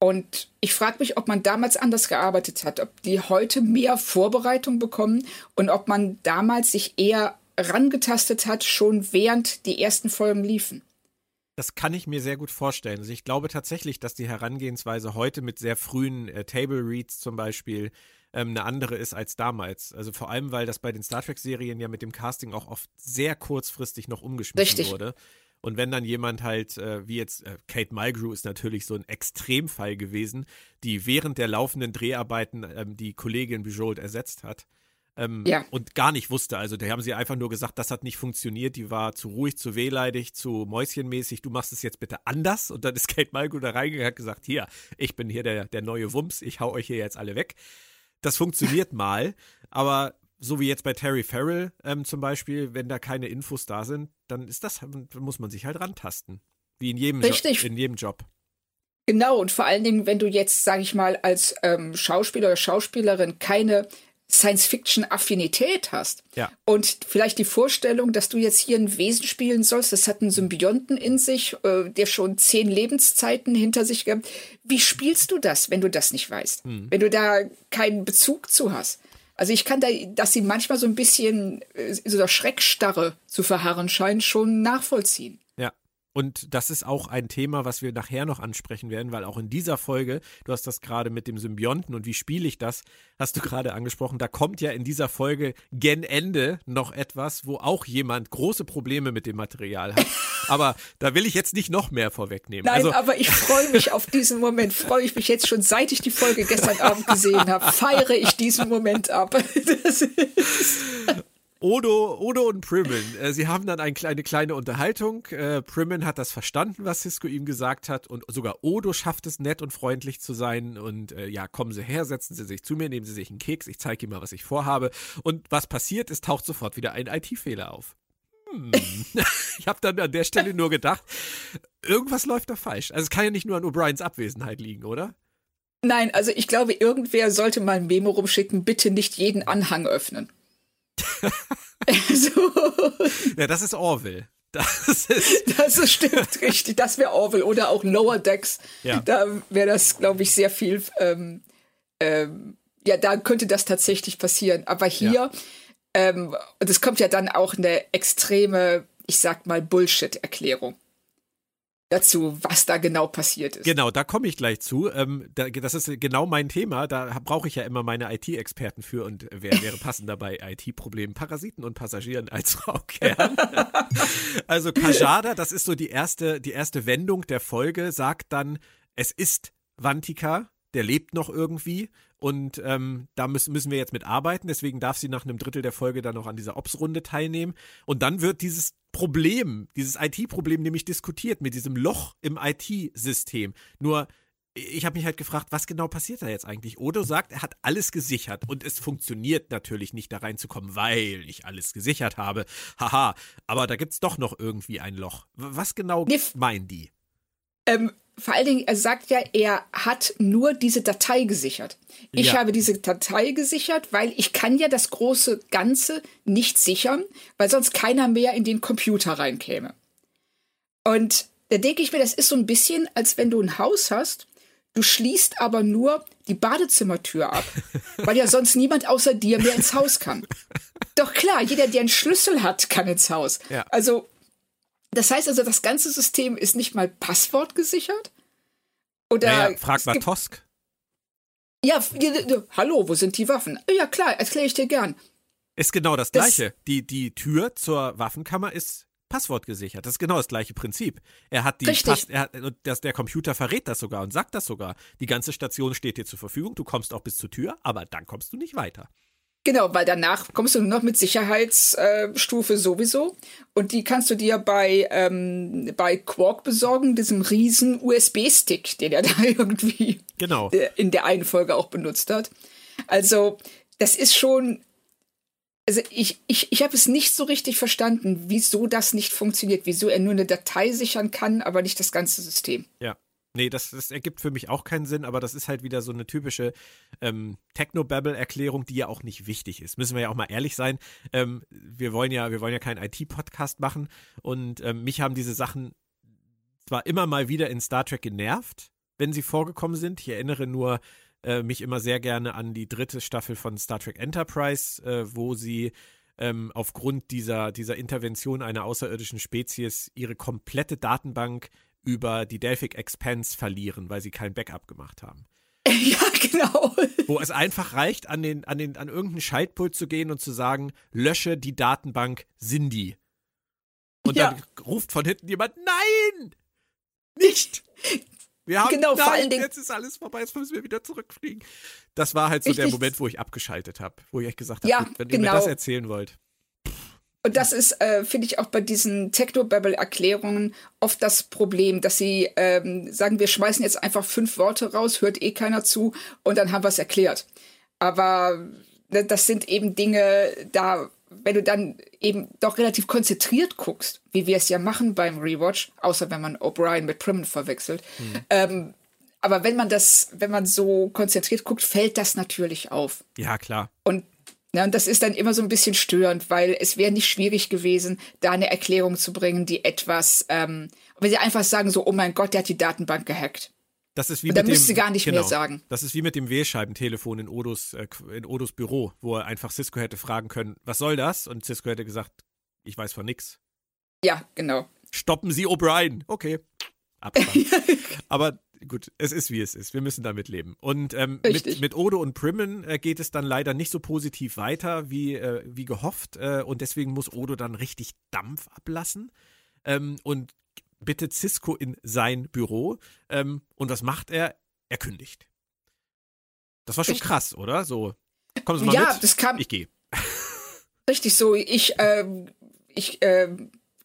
Und ich frage mich, ob man damals anders gearbeitet hat, ob die heute mehr Vorbereitung bekommen und ob man damals sich eher rangetastet hat, schon während die ersten Folgen liefen. Das kann ich mir sehr gut vorstellen. Also ich glaube tatsächlich, dass die Herangehensweise heute mit sehr frühen äh, Table Reads zum Beispiel ähm, eine andere ist als damals. Also vor allem, weil das bei den Star Trek-Serien ja mit dem Casting auch oft sehr kurzfristig noch umgeschmissen Richtig. wurde. Und wenn dann jemand halt, äh, wie jetzt äh, Kate Mulgrew ist natürlich so ein Extremfall gewesen, die während der laufenden Dreharbeiten ähm, die Kollegin Bujold ersetzt hat, ähm, ja. und gar nicht wusste. Also da haben sie einfach nur gesagt, das hat nicht funktioniert, die war zu ruhig, zu wehleidig, zu mäuschenmäßig, du machst es jetzt bitte anders. Und dann ist Kate Mulgrew da reingegangen und hat gesagt, hier, ich bin hier der, der neue Wumms, ich hau euch hier jetzt alle weg. Das funktioniert mal, aber so wie jetzt bei Terry Farrell ähm, zum Beispiel, wenn da keine Infos da sind, dann ist das, muss man sich halt rantasten. Wie in jedem, Richtig. Jo in jedem Job. Genau, und vor allen Dingen, wenn du jetzt, sag ich mal, als ähm, Schauspieler oder Schauspielerin keine Science-Fiction-Affinität hast ja. und vielleicht die Vorstellung, dass du jetzt hier ein Wesen spielen sollst, das hat einen Symbionten in sich, äh, der schon zehn Lebenszeiten hinter sich gibt. Wie spielst du das, wenn du das nicht weißt? Hm. Wenn du da keinen Bezug zu hast? Also ich kann da, dass sie manchmal so ein bisschen äh, so der Schreckstarre zu verharren scheint, schon nachvollziehen. Und das ist auch ein Thema, was wir nachher noch ansprechen werden, weil auch in dieser Folge, du hast das gerade mit dem Symbionten und wie spiele ich das, hast du gerade angesprochen, da kommt ja in dieser Folge gen Ende noch etwas, wo auch jemand große Probleme mit dem Material hat. Aber da will ich jetzt nicht noch mehr vorwegnehmen. Nein, also, aber ich freue mich auf diesen Moment, freue ich mich jetzt schon, seit ich die Folge gestern Abend gesehen habe, feiere ich diesen Moment ab. Odo, Odo und Primmin, äh, sie haben dann ein, eine kleine Unterhaltung. Äh, Primmin hat das verstanden, was Cisco ihm gesagt hat und sogar Odo schafft es nett und freundlich zu sein und äh, ja, kommen Sie her, setzen Sie sich zu mir, nehmen Sie sich einen Keks, ich zeige Ihnen mal, was ich vorhabe. Und was passiert ist, taucht sofort wieder ein IT-Fehler auf. Hm. ich habe dann an der Stelle nur gedacht, irgendwas läuft da falsch. Also es kann ja nicht nur an O'Briens Abwesenheit liegen, oder? Nein, also ich glaube, irgendwer sollte mal ein Memo rumschicken, bitte nicht jeden Anhang öffnen. So. Ja, das ist Orville. Das, ist das stimmt, richtig. Das wäre Orville oder auch Lower Decks. Ja. Da wäre das, glaube ich, sehr viel. Ähm, ähm, ja, da könnte das tatsächlich passieren. Aber hier, ja. ähm, und es kommt ja dann auch eine extreme, ich sag mal, Bullshit-Erklärung dazu, was da genau passiert ist. Genau, da komme ich gleich zu. Ähm, da, das ist genau mein Thema. Da brauche ich ja immer meine IT-Experten für und wer wäre passender bei IT-Problemen, Parasiten und Passagieren als Frau Kern. also Kajada, das ist so die erste, die erste Wendung der Folge, sagt dann, es ist Vantika, der lebt noch irgendwie und ähm, da müssen, müssen wir jetzt mit arbeiten. Deswegen darf sie nach einem Drittel der Folge dann noch an dieser Ops-Runde teilnehmen. Und dann wird dieses Problem, dieses IT-Problem nämlich diskutiert mit diesem Loch im IT-System. Nur ich habe mich halt gefragt, was genau passiert da jetzt eigentlich? Odo sagt, er hat alles gesichert und es funktioniert natürlich nicht da reinzukommen, weil ich alles gesichert habe. Haha, aber da gibt es doch noch irgendwie ein Loch. Was genau nee, meinen die? Ähm, vor allen Dingen, er sagt ja, er hat nur diese Datei gesichert. Ich ja. habe diese Datei gesichert, weil ich kann ja das große Ganze nicht sichern, weil sonst keiner mehr in den Computer reinkäme. Und da denke ich mir, das ist so ein bisschen, als wenn du ein Haus hast Du schließt aber nur die Badezimmertür ab, weil ja sonst niemand außer dir mehr ins Haus kann. Doch klar, jeder, der einen Schlüssel hat, kann ins Haus. Ja. Also, das heißt also, das ganze System ist nicht mal passwortgesichert? Oder naja, frag mal Tosk. Ja, hallo, wo sind die Waffen? Ja, klar, erkläre ich dir gern. Ist genau das, das Gleiche. Die, die Tür zur Waffenkammer ist Passwort gesichert. Das ist genau das gleiche Prinzip. Er hat die Pass, er hat, das, der Computer verrät das sogar und sagt das sogar. Die ganze Station steht dir zur Verfügung, du kommst auch bis zur Tür, aber dann kommst du nicht weiter. Genau, weil danach kommst du nur noch mit Sicherheitsstufe äh, sowieso. Und die kannst du dir bei, ähm, bei Quark besorgen, diesem riesen USB-Stick, den er da irgendwie genau. in der einen Folge auch benutzt hat. Also, das ist schon also ich, ich, ich habe es nicht so richtig verstanden, wieso das nicht funktioniert, wieso er nur eine Datei sichern kann, aber nicht das ganze System. Ja. Nee, das, das ergibt für mich auch keinen Sinn, aber das ist halt wieder so eine typische ähm, Technobabble-Erklärung, die ja auch nicht wichtig ist. Müssen wir ja auch mal ehrlich sein. Ähm, wir wollen ja, wir wollen ja keinen IT-Podcast machen und ähm, mich haben diese Sachen zwar immer mal wieder in Star Trek genervt, wenn sie vorgekommen sind. Ich erinnere nur äh, mich immer sehr gerne an die dritte Staffel von Star Trek Enterprise, äh, wo sie ähm, aufgrund dieser, dieser Intervention einer außerirdischen Spezies ihre komplette Datenbank über die Delphic Expanse verlieren, weil sie kein Backup gemacht haben. Ja, genau. Wo es einfach reicht, an, den, an, den, an irgendeinen Schaltpult zu gehen und zu sagen, lösche die Datenbank Cindy. Und ja. dann ruft von hinten jemand, nein! Nicht! Wir haben genau, nein, vor allen Dingen, jetzt ist alles vorbei, jetzt müssen wir wieder zurückfliegen. Das war halt so der Moment, wo ich abgeschaltet habe, wo ich echt gesagt habe, ja, wenn genau. ihr mir genau. das erzählen wollt. Und das ist, äh, finde ich, auch bei diesen Technobabble-Erklärungen oft das Problem, dass sie ähm, sagen, wir schmeißen jetzt einfach fünf Worte raus, hört eh keiner zu und dann haben wir es erklärt. Aber ne, das sind eben Dinge, da wenn du dann eben doch relativ konzentriert guckst, wie wir es ja machen beim Rewatch, außer wenn man O'Brien mit Primmon verwechselt, mhm. ähm, aber wenn man das, wenn man so konzentriert guckt, fällt das natürlich auf. Ja, klar. Und, ja, und das ist dann immer so ein bisschen störend, weil es wäre nicht schwierig gewesen, da eine Erklärung zu bringen, die etwas, ähm, wenn sie einfach sagen so, oh mein Gott, der hat die Datenbank gehackt. Das ist wie und mit müsste dem, gar nicht genau, mehr sagen. Das ist wie mit dem Wählscheibentelefon in Odos, äh, in Odos Büro, wo er einfach Cisco hätte fragen können, was soll das? Und Cisco hätte gesagt, ich weiß von nix. Ja, genau. Stoppen Sie O'Brien. Okay. Abspann. Aber gut, es ist wie es ist. Wir müssen damit leben. Und ähm, mit, mit, Odo und Primmen äh, geht es dann leider nicht so positiv weiter wie, äh, wie gehofft. Äh, und deswegen muss Odo dann richtig Dampf ablassen. Ähm, und bittet Cisco in sein Büro. Ähm, und was macht er? Er kündigt. Das war schon Richtig. krass, oder? So, kommen Sie mal ja, mit. Das kam, ich gehe. Richtig so. Ich, äh, ich äh,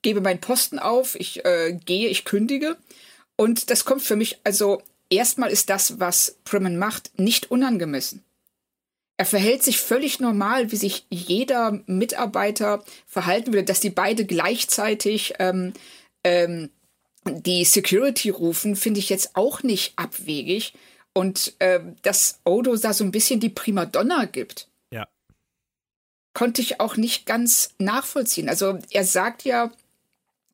gebe meinen Posten auf, ich äh, gehe, ich kündige. Und das kommt für mich, also erstmal ist das, was Primman macht, nicht unangemessen. Er verhält sich völlig normal, wie sich jeder Mitarbeiter verhalten würde, dass die beide gleichzeitig ähm, ähm, die Security rufen, finde ich jetzt auch nicht abwegig. Und äh, dass Odo da so ein bisschen die Primadonna gibt, ja. konnte ich auch nicht ganz nachvollziehen. Also er sagt ja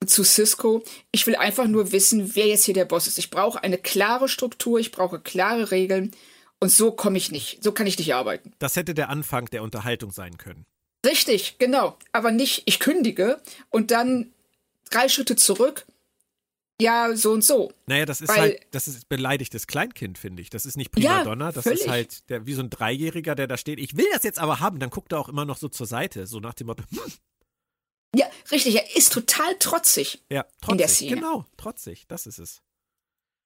zu Cisco, ich will einfach nur wissen, wer jetzt hier der Boss ist. Ich brauche eine klare Struktur, ich brauche klare Regeln. Und so komme ich nicht, so kann ich nicht arbeiten. Das hätte der Anfang der Unterhaltung sein können. Richtig, genau. Aber nicht, ich kündige und dann drei Schritte zurück ja, so und so. Naja, das ist Weil, halt, das ist beleidigtes Kleinkind, finde ich. Das ist nicht Primadonna, ja, das völlig. ist halt der, wie so ein Dreijähriger, der da steht, ich will das jetzt aber haben, dann guckt er auch immer noch so zur Seite, so nach dem Motto, hm. Ja, richtig, er ist total trotzig. Ja, trotzig, in der Szene. genau, trotzig, das ist es.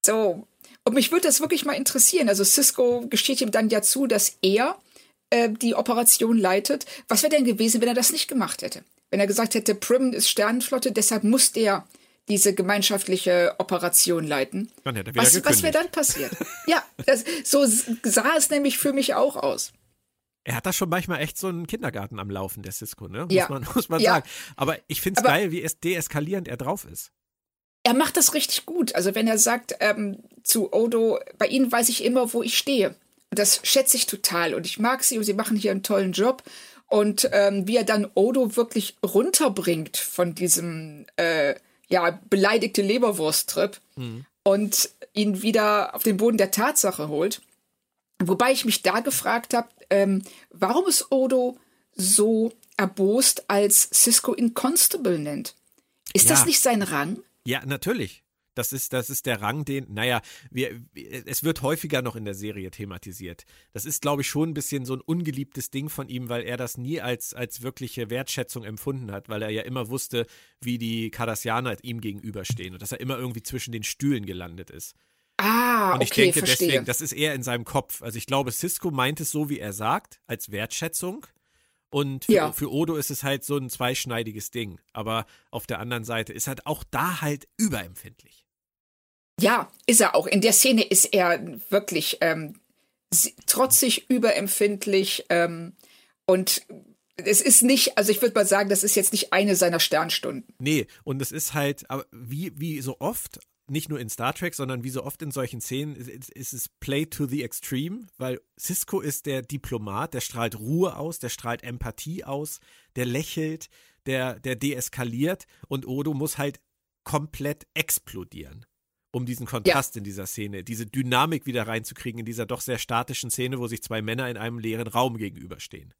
So, und mich würde das wirklich mal interessieren. Also Cisco gesteht ihm dann ja zu, dass er äh, die Operation leitet. Was wäre denn gewesen, wenn er das nicht gemacht hätte? Wenn er gesagt hätte, Prim ist Sternenflotte, deshalb muss der diese gemeinschaftliche Operation leiten. Dann hätte er was, was wäre dann passiert? ja, das, so sah es nämlich für mich auch aus. Er hat da schon manchmal echt so einen Kindergarten am Laufen, der Cisco, ne? Muss Ja. man, muss man Ja. sagen. Aber ich finde es geil, wie es deeskalierend er drauf ist. Er macht das richtig gut. Also wenn er sagt ähm, zu Odo, bei Ihnen weiß ich immer, wo ich stehe. Und das schätze ich total. Und ich mag sie und sie machen hier einen tollen Job. Und ähm, wie er dann Odo wirklich runterbringt von diesem äh, ja, beleidigte Leberwurst-Trip und ihn wieder auf den Boden der Tatsache holt. Wobei ich mich da gefragt habe, ähm, warum ist Odo so erbost, als Cisco ihn Constable nennt? Ist Ja. das nicht sein Rang? Ja, natürlich. Das ist, das ist der Rang, den, naja, wir, es wird häufiger noch in der Serie thematisiert. Das ist, glaube ich, schon ein bisschen so ein ungeliebtes Ding von ihm, weil er das nie als, als wirkliche Wertschätzung empfunden hat, weil er ja immer wusste, wie die Cardassianer ihm gegenüberstehen und dass er immer irgendwie zwischen den Stühlen gelandet ist. Ah, Und ich okay, denke verstehe. deswegen, das ist eher in seinem Kopf. Also ich glaube, Cisco meint es so, wie er sagt, als Wertschätzung. Und für, Ja. für Odo ist es halt so ein zweischneidiges Ding. Aber auf der anderen Seite ist halt auch da halt überempfindlich. ja, ist er auch. In der Szene ist er wirklich ähm, trotzig, überempfindlich ähm, und es ist nicht, also ich würde mal sagen, das ist jetzt nicht eine seiner Sternstunden. Nee, und es ist halt, aber wie, wie so oft, nicht nur in Star Trek, sondern wie so oft in solchen Szenen, ist, es Play to the Extreme, weil Cisco ist der Diplomat, der strahlt Ruhe aus, der strahlt Empathie aus, der lächelt, der, der deeskaliert und Odo muss halt komplett explodieren, um diesen Kontrast in dieser Szene, diese Dynamik wieder reinzukriegen in dieser doch sehr statischen Szene, wo sich zwei Männer in einem leeren Raum gegenüberstehen.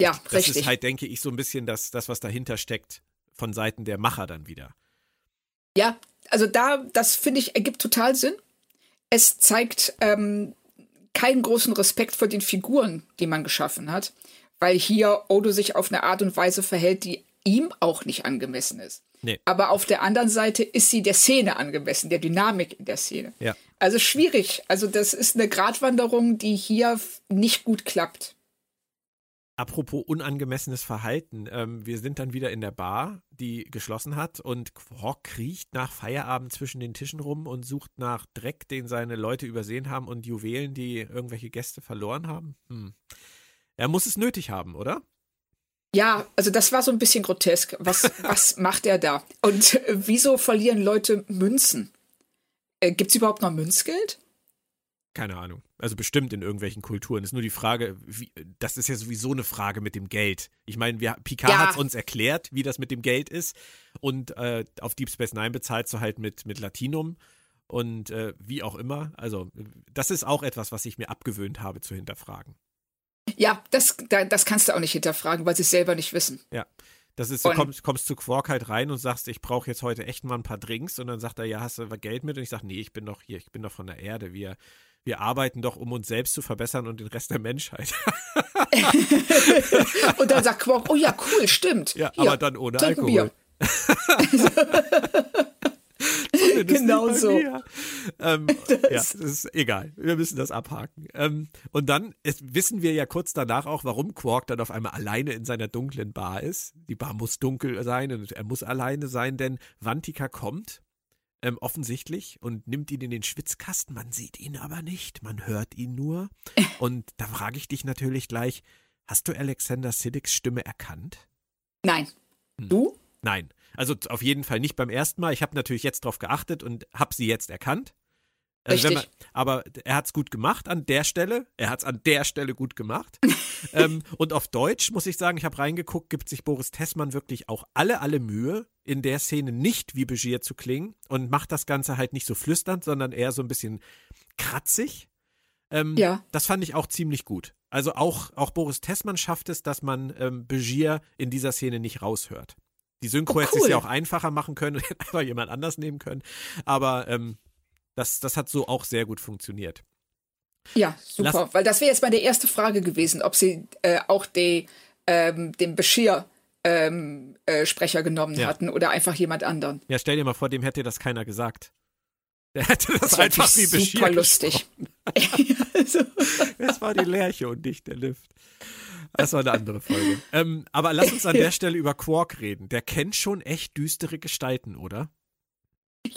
Ja, Das richtig. ist halt, denke ich, so ein bisschen das, das, was dahinter steckt, von Seiten der Macher dann wieder. Ja, also da, das finde ich, ergibt total Sinn. Es zeigt ähm, keinen großen Respekt vor den Figuren, die man geschaffen hat, weil hier Odo sich auf eine Art und Weise verhält, die ihm auch nicht angemessen ist. Nee. Aber auf der anderen Seite ist sie der Szene angemessen, der Dynamik in der Szene. Ja. Also schwierig. Also das ist eine Gratwanderung, die hier nicht gut klappt. Apropos unangemessenes Verhalten, ähm, wir sind dann wieder in der Bar, die geschlossen hat und Quark kriecht nach Feierabend zwischen den Tischen rum und sucht nach Dreck, den seine Leute übersehen haben und Juwelen, die irgendwelche Gäste verloren haben. Hm. Er muss es nötig haben, oder? Ja, also das war so ein bisschen grotesk. Was, was macht er da? Und äh, wieso verlieren Leute Münzen? Äh, Gibt es überhaupt noch Münzgeld? Keine Ahnung. Also bestimmt in irgendwelchen Kulturen. Ist nur die Frage, wie, das ist ja sowieso eine Frage mit dem Geld. Ich meine, wir, Picard Ja. hat es uns erklärt, wie das mit dem Geld ist. Und äh, auf Deep Space Nine bezahlst du halt mit, mit Latinum und äh, wie auch immer. Also, das ist auch etwas, was ich mir abgewöhnt habe zu hinterfragen. Ja, das, da, das kannst du auch nicht hinterfragen, weil sie es selber nicht wissen. Ja. Das ist, du kommst, kommst zu Quark halt rein und sagst, ich brauche jetzt heute echt mal ein paar Drinks. Und dann sagt er, ja, hast du Geld mit? Und ich sage, nee, ich bin doch hier, ich bin doch von der Erde. Wir, wir arbeiten doch, um uns selbst zu verbessern und den Rest der Menschheit. Und dann sagt Quark, oh ja, cool, stimmt. Ja, Hier, aber dann ohne Alkohol. Zumindest Genau so. Ähm, ja, das ist egal. Wir müssen das abhaken. Ähm, und dann ist, wissen wir ja kurz danach auch, warum Quark dann auf einmal alleine in seiner dunklen Bar ist. Die Bar muss dunkel sein und er muss alleine sein, denn Vantika kommt. Ähm, offensichtlich und nimmt ihn in den Schwitzkasten. Man sieht ihn aber nicht, man hört ihn nur. Und da frage ich dich natürlich gleich: Hast du Alexander Siddigs Stimme erkannt? Nein. Hm. Du? Nein. Also auf jeden Fall nicht beim ersten Mal. Ich habe natürlich jetzt drauf geachtet und habe sie jetzt erkannt. Äh, wenn Richtig. aber er hat es gut gemacht an der Stelle. Er hat es an der Stelle gut gemacht. ähm, und auf Deutsch muss ich sagen, ich habe reingeguckt, gibt sich Boris Tessmann wirklich auch alle, alle Mühe, in der Szene nicht wie Begier zu klingen und macht das Ganze halt nicht so flüsternd, sondern eher so ein bisschen kratzig. Ähm, Ja. Das fand ich auch ziemlich gut. Also auch, auch Boris Tessmann schafft es, dass man ähm, Begier in dieser Szene nicht raushört. Die Synchro Oh, hätte es cool. ja auch einfacher machen können und hätte einfach jemand anders nehmen können. Aber ähm, das, das hat so auch sehr gut funktioniert. Ja, super. Lass- Weil das wäre jetzt meine erste Frage gewesen, ob sie äh, auch die, ähm, den Bashir ähm, äh, Sprecher genommen Ja. hatten oder einfach jemand anderen. Ja, stell dir mal vor, dem hätte das keiner gesagt. Der hätte das, Das einfach wie Beschir super lustig. Es war die Lerche und nicht der Lift. Das war eine andere Folge. Ähm, aber lass uns an der Stelle über Quark reden. Der kennt schon echt düstere Gestalten, oder?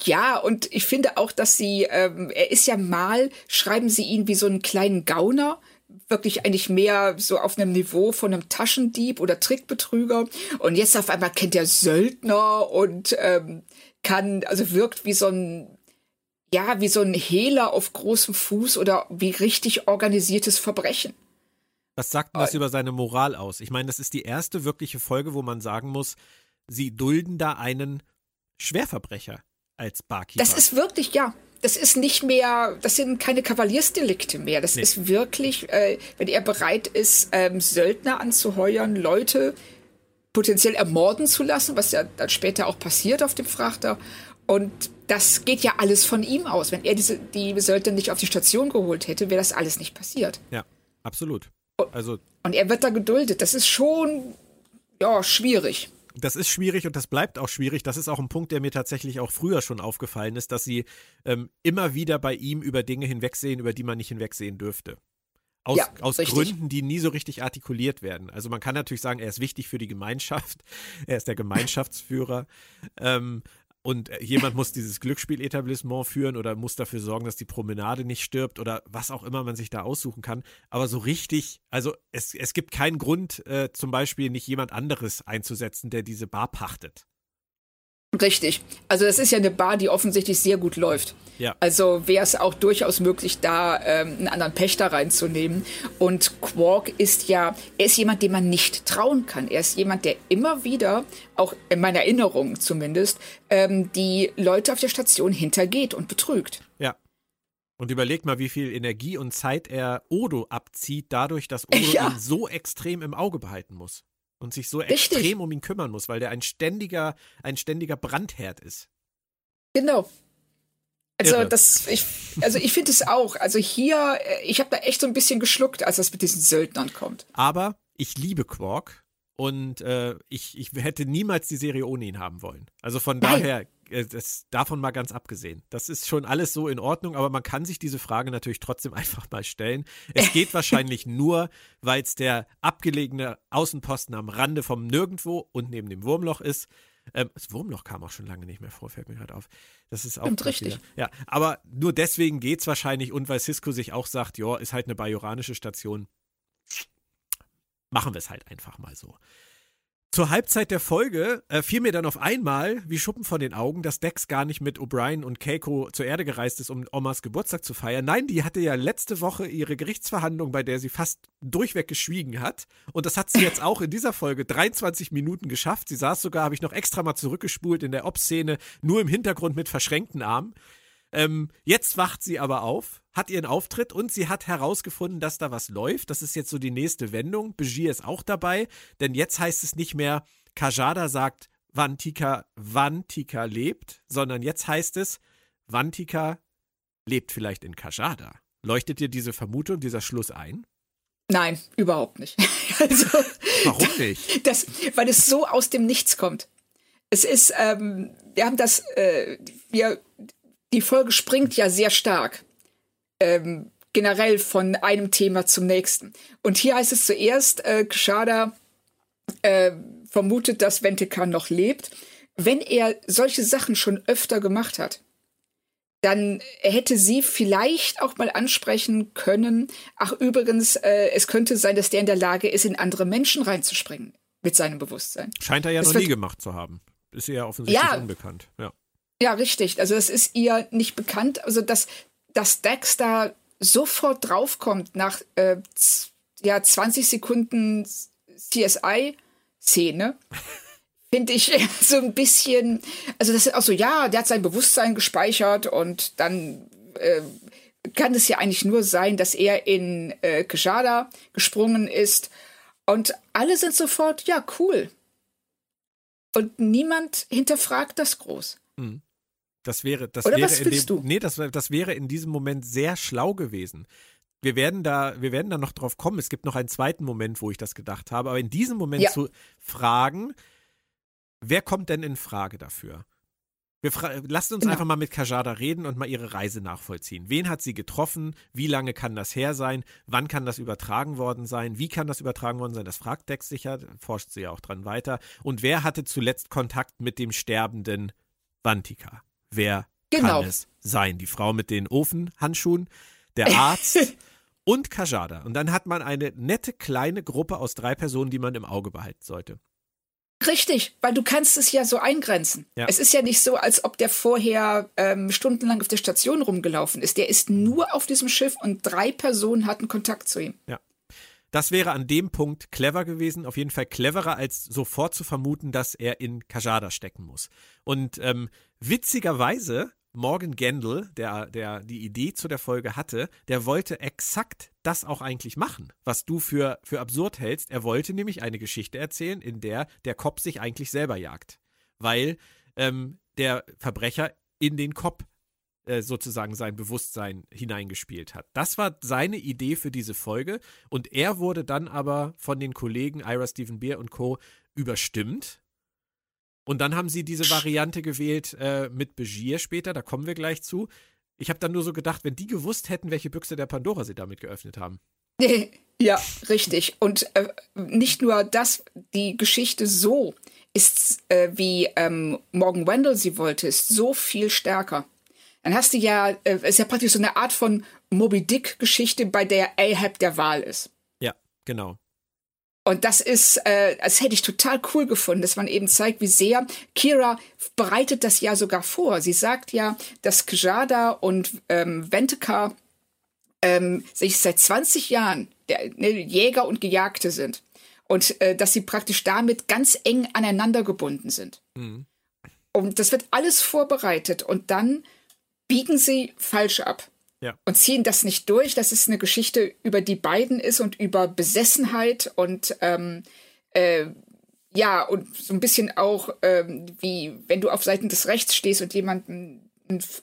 Ja, und ich finde auch, dass sie, ähm, er ist ja mal, schreiben sie ihn wie so einen kleinen Gauner, wirklich eigentlich mehr so auf einem Niveau von einem Taschendieb oder Trickbetrüger. Und jetzt auf einmal kennt er Söldner und ähm, kann, also wirkt wie so ein, ja, wie so ein Hehler auf großem Fuß oder wie richtig organisiertes Verbrechen. Was sagt denn das über seine Moral aus? Ich meine, das ist die erste wirkliche Folge, wo man sagen muss, sie dulden da einen Schwerverbrecher als Barkeeper. Das ist wirklich, ja, das ist nicht mehr, das sind keine Kavaliersdelikte mehr. Das nee. ist wirklich, äh, wenn er bereit ist, ähm, Söldner anzuheuern, Leute potenziell ermorden zu lassen, was ja dann später auch passiert auf dem Frachter. Und das geht ja alles von ihm aus. Wenn er diese, die Söldner nicht auf die Station geholt hätte, wäre das alles nicht passiert. Ja, absolut. Also und er wird da geduldet. Das ist schon, ja, schwierig das ist schwierig und das bleibt auch schwierig. Das ist auch ein Punkt, der mir tatsächlich auch früher schon aufgefallen ist, dass sie ähm, immer wieder bei ihm über Dinge hinwegsehen, über die man nicht hinwegsehen dürfte. Aus, ja, aus Gründen, die nie so richtig artikuliert werden. Also man kann natürlich sagen, er ist wichtig für die Gemeinschaft, er ist der Gemeinschaftsführer, ähm, und äh, jemand muss dieses Glücksspieletablissement führen oder muss dafür sorgen, dass die Promenade nicht stirbt oder was auch immer man sich da aussuchen kann. Aber so richtig, also es, es gibt keinen Grund, äh, zum Beispiel nicht jemand anderes einzusetzen, der diese Bar pachtet. Richtig. Also das ist ja eine Bar, die offensichtlich sehr gut läuft. Ja. Also wäre es auch durchaus möglich, da ähm, einen anderen Pächter reinzunehmen. Und Quark ist ja, er ist jemand, dem man nicht trauen kann. Er ist jemand, der immer wieder, auch in meiner Erinnerung zumindest, ähm, die Leute auf der Station hintergeht und betrügt. Ja. Und überleg mal, wie viel Energie und Zeit er Odo abzieht, dadurch, dass Odo ja. ihn so extrem im Auge behalten muss und sich so Richtig. extrem um ihn kümmern muss, weil der ein ständiger, ein ständiger Brandherd ist. Genau. Also Irre. das, ich, also ich finde es auch. Also hier, äh, ich habe da echt so ein bisschen geschluckt, als das mit diesen Söldnern kommt. Aber ich liebe Quark und äh, ich, ich hätte niemals die Serie ohne ihn haben wollen. Also von Nein. daher das, davon mal ganz abgesehen. Das ist schon alles so in Ordnung, aber man kann sich diese Frage natürlich trotzdem einfach mal stellen. Es geht wahrscheinlich nur, weil es der abgelegene Außenposten am Rande vom Nirgendwo und neben dem Wurmloch ist. Ähm, das Wurmloch kam auch schon lange nicht mehr vor, fällt mir gerade auf. Das ist auch Stimmt, richtig. Wieder. Ja, aber nur deswegen geht es wahrscheinlich und weil Cisco sich auch sagt, ja, ist halt eine bajoranische Station. Machen wir es halt einfach mal so. Zur Halbzeit der Folge äh, fiel mir dann auf einmal wie Schuppen von den Augen, dass Dex gar nicht mit O'Brien und Keiko zur Erde gereist ist, um Omas Geburtstag zu feiern. Nein, die hatte ja letzte Woche ihre Gerichtsverhandlung, bei der sie fast durchweg geschwiegen hat. Und das hat sie jetzt auch in dieser Folge 23 Minuten geschafft. Sie saß sogar, habe ich noch extra mal zurückgespult in der Ob-Szene, nur im Hintergrund mit verschränkten Armen. Ähm, jetzt wacht sie aber auf, hat ihren Auftritt und sie hat herausgefunden, dass da was läuft. Das ist jetzt so die nächste Wendung. Begier ist auch dabei, denn jetzt heißt es nicht mehr, Kajada sagt, Vantika, Vantika lebt, sondern jetzt heißt es, Vantika lebt vielleicht in Kajada. Leuchtet dir diese Vermutung, dieser Schluss ein? Nein, überhaupt nicht. also, Warum nicht? Das, weil es so aus dem Nichts kommt. Es ist, ähm, wir haben das, äh, wir die Folge springt ja sehr stark. Ähm, generell von einem Thema zum nächsten. Und hier heißt es zuerst, äh, Kshada äh, vermutet, dass Ventekan noch lebt. Wenn er solche Sachen schon öfter gemacht hat, dann hätte sie vielleicht auch mal ansprechen können, ach übrigens, äh, es könnte sein, dass der in der Lage ist, in andere Menschen reinzuspringen mit seinem Bewusstsein. Scheint er ja es noch nie gemacht zu haben. Ist ihr ja offensichtlich ja, unbekannt. Ja. Ja, richtig. Also es ist ihr nicht bekannt. Also dass, dass Dex da sofort draufkommt nach äh, ja, 20 Sekunden CSI-Szene, finde ich so ein bisschen, also das ist auch so, ja, der hat sein Bewusstsein gespeichert und dann äh, kann es ja eigentlich nur sein, dass er in äh, Keshada gesprungen ist und alle sind sofort, ja, cool. Und niemand hinterfragt das groß. Mhm. Das wäre, das Oder wäre in dem, nee, das, das wäre in diesem Moment sehr schlau gewesen. Wir werden da, wir werden da noch drauf kommen. Es gibt noch einen zweiten Moment, wo ich das gedacht habe. Aber in diesem Moment ja. zu fragen, wer kommt denn in Frage dafür? Wir lasst uns genau. einfach mal mit Kajada reden und mal ihre Reise nachvollziehen. Wen hat sie getroffen? Wie lange kann das her sein? Wann kann das übertragen worden sein? Wie kann das übertragen worden sein? Das fragt Dex sicher, forscht sie ja auch dran weiter. Und wer hatte zuletzt Kontakt mit dem sterbenden Vantika? Wer Genau. kann es sein? Die Frau mit den Ofenhandschuhen, der Arzt und Kajada. Und dann hat man eine nette kleine Gruppe aus drei Personen, die man im Auge behalten sollte. Richtig, weil du kannst es ja so eingrenzen. Ja. Es ist ja nicht so, als ob der vorher ähm, stundenlang auf der Station rumgelaufen ist. Der ist nur auf diesem Schiff und drei Personen hatten Kontakt zu ihm. Das wäre an dem Punkt clever gewesen, auf jeden Fall cleverer, als sofort zu vermuten, dass er in Kajada stecken muss. Und ähm, witzigerweise, Morgan Gendel, der, der die Idee zu der Folge hatte, der wollte exakt das auch eigentlich machen, was du für, für absurd hältst. Er wollte nämlich eine Geschichte erzählen, in der der Kopf sich eigentlich selber jagt. Weil ähm, der Verbrecher in den Kopf äh, sozusagen sein Bewusstsein hineingespielt hat. Das war seine Idee für diese Folge und er wurde dann aber von den Kollegen Ira Stephen Beer und Co. überstimmt. Und dann haben sie diese Variante gewählt äh, mit Begier später, da kommen wir gleich zu. Ich habe dann nur so gedacht, wenn die gewusst hätten, welche Büchse der Pandora sie damit geöffnet haben. Ja, richtig. Und äh, nicht nur das, die Geschichte so ist, äh, wie ähm, Morgan Wendell sie wollte, ist so viel stärker. Dann hast du ja, äh, ist ja praktisch so eine Art von Moby Dick-Geschichte, bei der Ahab der Wahl ist. Ja, genau. Und das ist, äh, das hätte ich total cool gefunden, dass man eben zeigt, wie sehr Kira bereitet das ja sogar vor. Sie sagt ja, dass Kjada und ähm, Ventika ähm, sich seit 20 Jahren der, ne, Jäger und Gejagte sind. Und äh, dass sie praktisch damit ganz eng aneinander gebunden sind. Mhm. Und das wird alles vorbereitet und dann biegen sie falsch ab. Ja. Und ziehen das nicht durch, dass es eine Geschichte über die beiden ist und über Besessenheit und ähm, äh, ja, und so ein bisschen auch, ähm, wie wenn du auf Seiten des Rechts stehst und jemanden,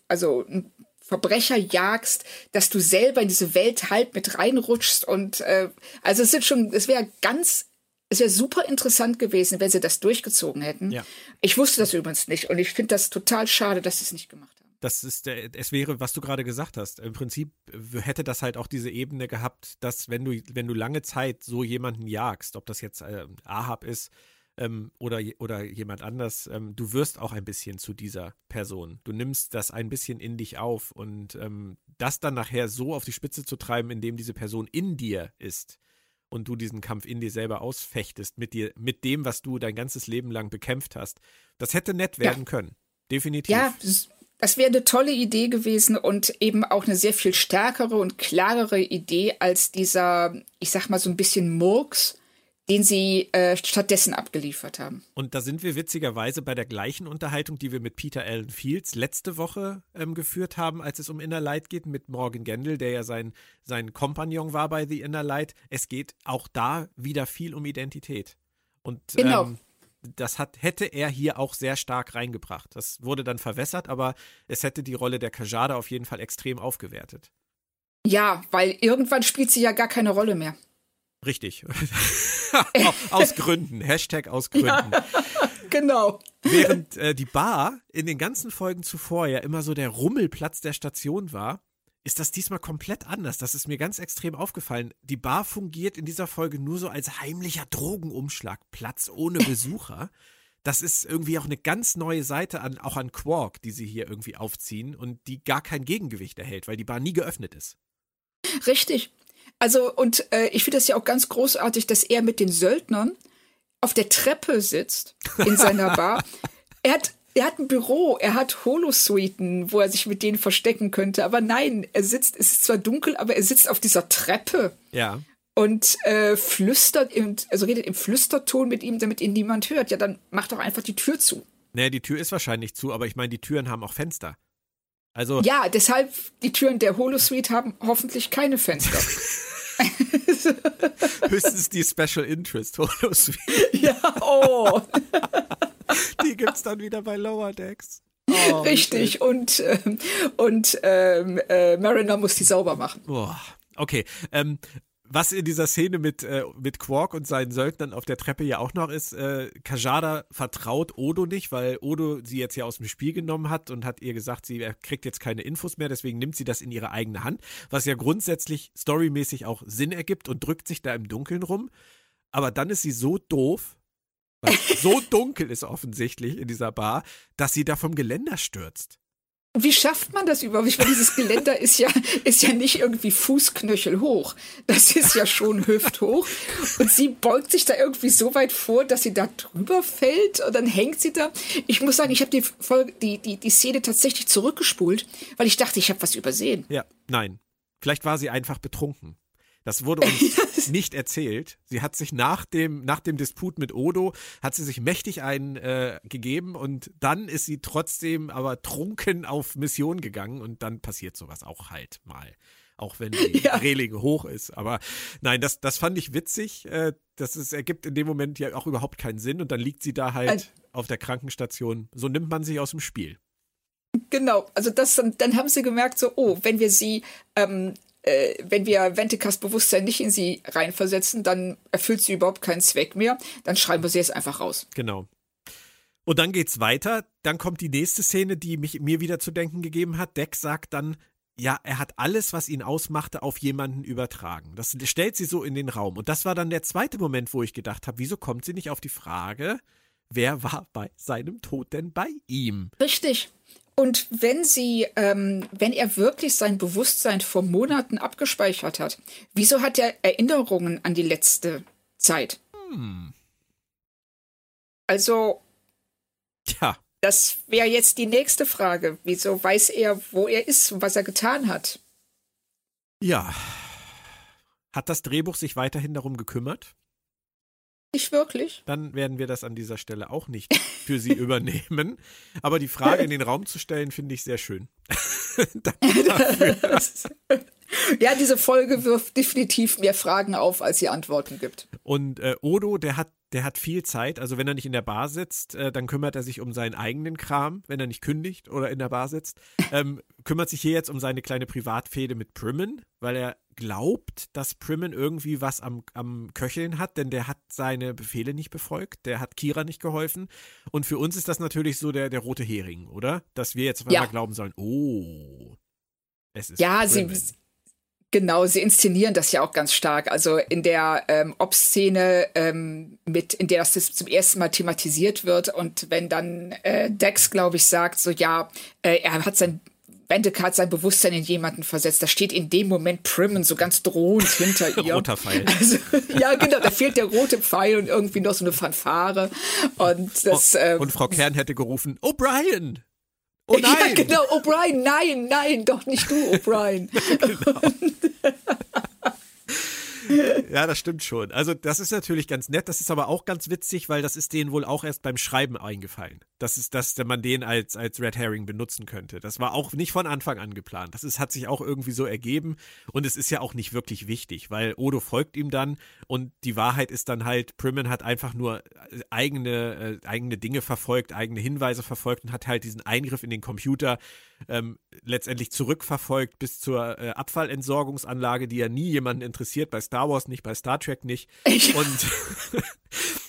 also ein Verbrecher jagst, dass du selber in diese Welt halb mit reinrutschst und äh, also es sind schon, es wäre ganz, es wäre super interessant gewesen, wenn sie das durchgezogen hätten. Ja. Ich wusste das übrigens nicht und ich finde das total schade, dass sie es nicht gemacht haben. Das ist der, es wäre, was du gerade gesagt hast. Im Prinzip hätte das halt auch diese Ebene gehabt, dass wenn du, wenn du lange Zeit so jemanden jagst, ob das jetzt äh, Ahab ist ähm, oder, oder jemand anders, ähm, du wirst auch ein bisschen zu dieser Person. Du nimmst das ein bisschen in dich auf und ähm, das dann nachher so auf die Spitze zu treiben, indem diese Person in dir ist und du diesen Kampf in dir selber ausfechtest, mit dir, mit dem, was du dein ganzes Leben lang bekämpft hast, das hätte nett werden können. Definitiv. Ja, das, das wäre eine tolle Idee gewesen und eben auch eine sehr viel stärkere und klarere Idee als dieser, ich sag mal so ein bisschen Murks, den sie äh, stattdessen abgeliefert haben. Und da sind wir witzigerweise bei der gleichen Unterhaltung, die wir mit Peter Allen Fields letzte Woche ähm, geführt haben, als es um Inner Light geht, mit Morgan Gendel, der ja sein, sein Kompagnon war bei The Inner Light. Es geht auch da wieder viel um Identität. Und Genau. ähm, das hat, hätte er hier auch sehr stark reingebracht. Das wurde dann verwässert, aber es hätte die Rolle der Kajada auf jeden Fall extrem aufgewertet. Ja, weil irgendwann spielt sie ja gar keine Rolle mehr. Richtig. aus Gründen. Hashtag aus Gründen. Genau. Während äh, die Bar in den ganzen Folgen zuvor ja immer so der Rummelplatz der Station war, ist das diesmal komplett anders. Das ist mir ganz extrem aufgefallen. Die Bar fungiert in dieser Folge nur so als heimlicher Drogenumschlagplatz ohne Besucher. Das ist irgendwie auch eine ganz neue Seite an, auch an Quark, die sie hier irgendwie aufziehen und die gar kein Gegengewicht erhält, weil die Bar nie geöffnet ist. Richtig. Also, und äh, ich finde das ja auch ganz großartig, dass er mit den Söldnern auf der Treppe sitzt in seiner Bar. Er hat, er hat ein Büro, er hat Holosuiten, wo er sich mit denen verstecken könnte. Aber nein, er sitzt, es ist zwar dunkel, aber er sitzt auf dieser Treppe Ja. und äh, flüstert, im, also redet im Flüsterton mit ihm, damit ihn niemand hört. Ja, dann mach doch einfach die Tür zu. Naja, die Tür ist wahrscheinlich zu, aber ich meine, die Türen haben auch Fenster. Also, Ja, deshalb, die Türen der Holosuite haben hoffentlich keine Fenster. höchstens die Special Interest Holosuite. ja, oh. Die gibt's dann wieder bei Lower Decks. Oh, Richtig, und, ähm, und ähm, äh, Mariner muss die sauber machen. Boah, okay. Ähm, was in dieser Szene mit, äh, mit Quark und seinen Söldnern auf der Treppe ja auch noch ist, äh, Kajada vertraut Odo nicht, weil Odo sie jetzt ja aus dem Spiel genommen hat und hat ihr gesagt, sie kriegt jetzt keine Infos mehr, deswegen nimmt sie das in ihre eigene Hand, was ja grundsätzlich storymäßig auch Sinn ergibt und drückt sich da im Dunkeln rum. Aber dann ist sie so doof, weil so dunkel ist offensichtlich in dieser Bar, dass sie da vom Geländer stürzt. wie schafft man das überhaupt? Ich meine, dieses Geländer ist ja, ist ja nicht irgendwie Fußknöchel hoch. Das ist ja schon hüfthoch. Und sie beugt sich da irgendwie so weit vor, dass sie da drüber fällt und dann hängt sie da. Ich muss sagen, ich habe die, Folge, die, die, die Szene tatsächlich zurückgespult, weil ich dachte, ich habe was übersehen. Ja, nein. Vielleicht war sie einfach betrunken. Das wurde uns nicht erzählt. Sie hat sich nach dem, nach dem Disput mit Odo, hat sie sich mächtig eingegeben äh, und dann ist sie trotzdem aber trunken auf Mission gegangen und dann passiert sowas auch halt mal. Auch wenn die ja. Reling hoch ist. Aber nein, das, das fand ich witzig. Äh, das ist, ergibt in dem Moment ja auch überhaupt keinen Sinn und dann liegt sie da halt also, auf der Krankenstation. So nimmt man sich aus dem Spiel. Genau, also das dann, dann haben sie gemerkt, so, oh, wenn wir sie ähm, äh, wenn wir Venticas Bewusstsein nicht in sie reinversetzen, dann erfüllt sie überhaupt keinen Zweck mehr. Dann schreiben wir sie jetzt einfach raus. Genau. Und dann geht's weiter. Dann kommt die nächste Szene, die mich, mir wieder zu denken gegeben hat. Deck sagt dann, ja, er hat alles, was ihn ausmachte, auf jemanden übertragen. Das stellt sie so in den Raum. Und das war dann der zweite Moment, wo ich gedacht habe, wieso kommt sie nicht auf die Frage, wer war bei seinem Tod denn bei ihm? Richtig. Und wenn sie, ähm, wenn er wirklich sein Bewusstsein vor Monaten abgespeichert hat, wieso hat er Erinnerungen an die letzte Zeit? Hm. Also, Tja. das wäre jetzt die nächste Frage. Wieso weiß er, wo er ist und was er getan hat? Ja. Hat das Drehbuch sich weiterhin darum gekümmert? Nicht wirklich. Dann werden wir das an dieser Stelle auch nicht für Sie übernehmen. Aber die Frage in den Raum zu stellen, finde ich sehr schön. ja, diese Folge wirft definitiv mehr Fragen auf, als sie Antworten gibt. Und äh, Odo, der hat der hat viel Zeit. Also wenn er nicht in der Bar sitzt, äh, dann kümmert er sich um seinen eigenen Kram, wenn er nicht kündigt oder in der Bar sitzt. Ähm, kümmert sich hier jetzt um seine kleine Privatfehde mit Primmen, weil er glaubt, dass Primmen irgendwie was am, am Köcheln hat, denn der hat seine Befehle nicht befolgt, der hat Kira nicht geholfen. Und für uns ist das natürlich so der, der rote Hering, oder? Dass wir jetzt ja. glauben sollen, oh, es ist. Ja, Primmen. sie Genau, sie inszenieren das ja auch ganz stark. Also in der ähm, Ob-Szene, ähm, mit, in der das zum ersten Mal thematisiert wird und wenn dann äh, Dex, glaube ich, sagt, so ja, äh, er hat sein Bendek hat sein Bewusstsein in jemanden versetzt. Da steht in dem Moment Primmen so ganz drohend hinter ihr. Roter Pfeil. Also, ja, genau, da fehlt der rote Pfeil und irgendwie noch so eine Fanfare. Und, das, oh, ähm, und Frau Kern hätte gerufen, O'Brien! Oh nein! Ja, genau, O'Brien, nein, nein, doch nicht du, O'Brien. genau. ja, das stimmt schon. Also, das ist natürlich ganz nett. Das ist aber auch ganz witzig, weil das ist denen wohl auch erst beim Schreiben eingefallen. Das ist, dass man den als, als Red Herring benutzen könnte. Das war auch nicht von Anfang an geplant. Das ist, hat sich auch irgendwie so ergeben. Und es ist ja auch nicht wirklich wichtig, weil Odo folgt ihm dann und die Wahrheit ist dann halt, Primmen hat einfach nur eigene, äh, eigene Dinge verfolgt, eigene Hinweise verfolgt und hat halt diesen Eingriff in den Computer ähm, letztendlich zurückverfolgt bis zur äh, Abfallentsorgungsanlage, die ja nie jemanden interessiert, bei Star Wars nicht, bei Star Trek nicht. Und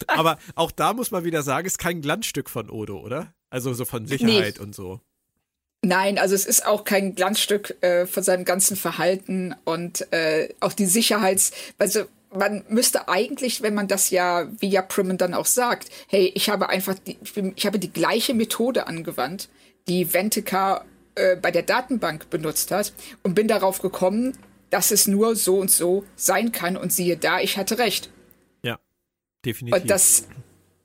aber auch da muss man wieder sagen, ist kein Glanzstück von Odo, oder? Also so von Sicherheit nee. und so. Nein, also es ist auch kein Glanzstück äh, von seinem ganzen Verhalten und äh, auch die Sicherheits, also man müsste eigentlich, wenn man das ja, wie ja Primmen dann auch sagt, hey, ich habe einfach, die, ich, bin, ich habe die gleiche Methode angewandt, die Ventica äh, bei der Datenbank benutzt hat und bin darauf gekommen, dass es nur so und so sein kann und siehe da, ich hatte recht. Ja, definitiv. Und das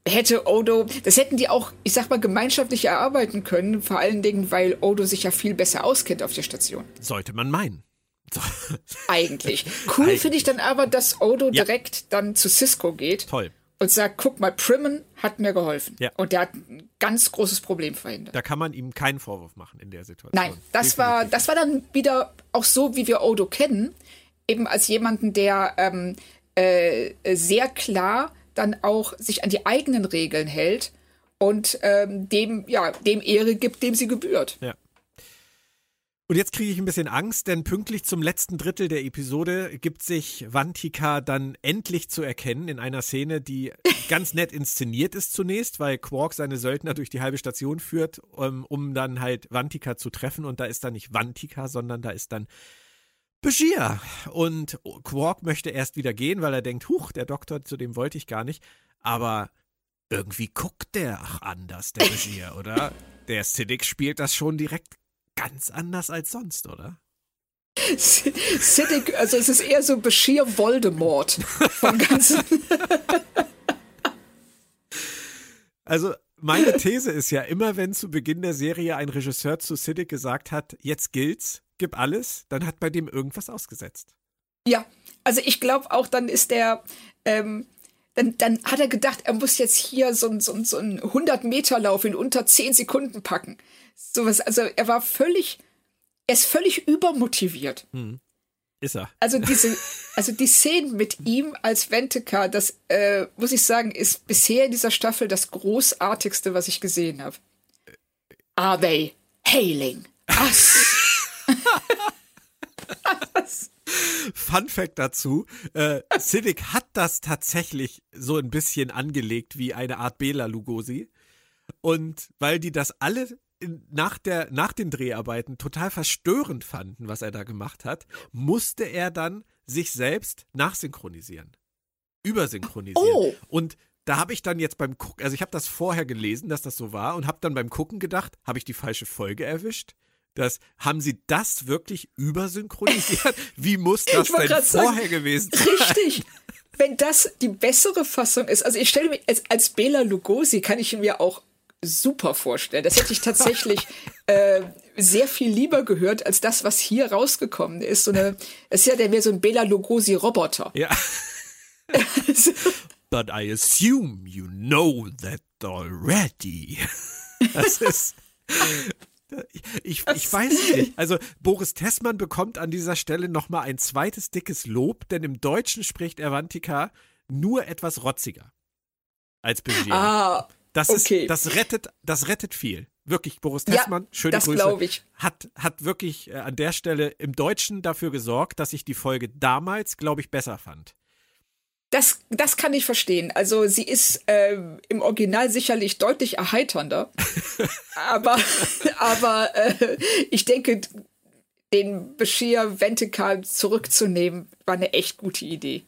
hätte Odo, das hätten die auch, ich sag mal, gemeinschaftlich erarbeiten können, vor allen Dingen, weil Odo sich ja viel besser auskennt auf der Station. Sollte man meinen. Eigentlich. Cool finde ich dann aber, dass Odo ja. direkt dann zu Cisco geht. Toll und sagt, guck mal, Primmen hat mir geholfen. Ja. Und der hat ein ganz großes Problem verhindert. Da kann man ihm keinen Vorwurf machen in der Situation. Nein, das war, das war dann wieder auch so, wie wir Odo kennen, eben als jemanden, der ähm, äh, sehr klar dann auch sich an die eigenen Regeln hält und ähm, dem, ja, dem Ehre gibt, dem sie gebührt. Ja. Und jetzt kriege ich ein bisschen Angst, denn pünktlich zum letzten Drittel der Episode gibt sich Vantika dann endlich zu erkennen in einer Szene, die ganz nett inszeniert ist zunächst, weil Quark seine Söldner durch die halbe Station führt, um, ähm, um dann halt Vantika zu treffen. Und da ist dann nicht Vantika, sondern da ist dann Bashir. Und Quark möchte erst wieder gehen, weil er denkt, huch, der Doktor, zu dem wollte ich gar nicht. Aber irgendwie guckt der ach anders, der Bashir, oder? Der Siddiq spielt das schon direkt ganz anders als sonst, oder? Siddick, also es ist eher so Bashir Voldemort vom ganzen. also meine These ist ja immer, wenn zu Beginn der Serie ein Regisseur zu Siddick gesagt hat, jetzt gilt's, gib alles, dann hat bei dem irgendwas ausgesetzt. Ja, also ich glaube auch, dann ist der, ähm, dann, dann hat er gedacht, er muss jetzt hier so, so, so einen 100-Meter-Lauf in unter 10 Sekunden packen. Sowas, also er war völlig, er ist völlig übermotiviert. Hm. Ist er. Also diese, also die Szenen mit ihm als Ventica, das äh, muss ich sagen, ist bisher in dieser Staffel das großartigste, was ich gesehen habe. Are they hailing us? Fun Fact dazu: äh, Civic hat das tatsächlich so ein bisschen angelegt wie eine Art Bela Lugosi. Und weil die das alle nach, der, nach den Dreharbeiten total verstörend fanden, was er da gemacht hat, musste er dann sich selbst nachsynchronisieren. Übersynchronisieren. Oh. Und da habe ich dann jetzt beim Gucken, also ich habe das vorher gelesen, dass das so war und habe dann beim Gucken gedacht, habe ich die falsche Folge erwischt? Das, haben sie das wirklich übersynchronisiert? Wie muss das denn vorher sagen, gewesen sein? Richtig. Wenn das die bessere Fassung ist, also ich stelle mir als, als Bela Lugosi kann ich mir auch super vorstellen. Das hätte ich tatsächlich äh, sehr viel lieber gehört als das, was hier rausgekommen ist. So eine, es ist ja der mehr so ein Bela Lugosi-Roboter. Ja. But I assume you know that already. Das ist. Ich, ich weiß nicht. Also Boris Tessmann bekommt an dieser Stelle nochmal ein zweites dickes Lob, denn im Deutschen spricht Avantika nur etwas rotziger als Budget. Ah, das okay. ist, das rettet, das rettet viel. Wirklich, Boris Tessmann, ja, schöne das Grüße. Ich. Hat, hat wirklich äh, an der Stelle im Deutschen dafür gesorgt, dass ich die Folge damals, glaube ich, besser fand. Das, das kann ich verstehen. Also sie ist äh, im Original sicherlich deutlich erheiternder. aber aber äh, ich denke, den Bashir Ventikal zurückzunehmen, war eine echt gute Idee.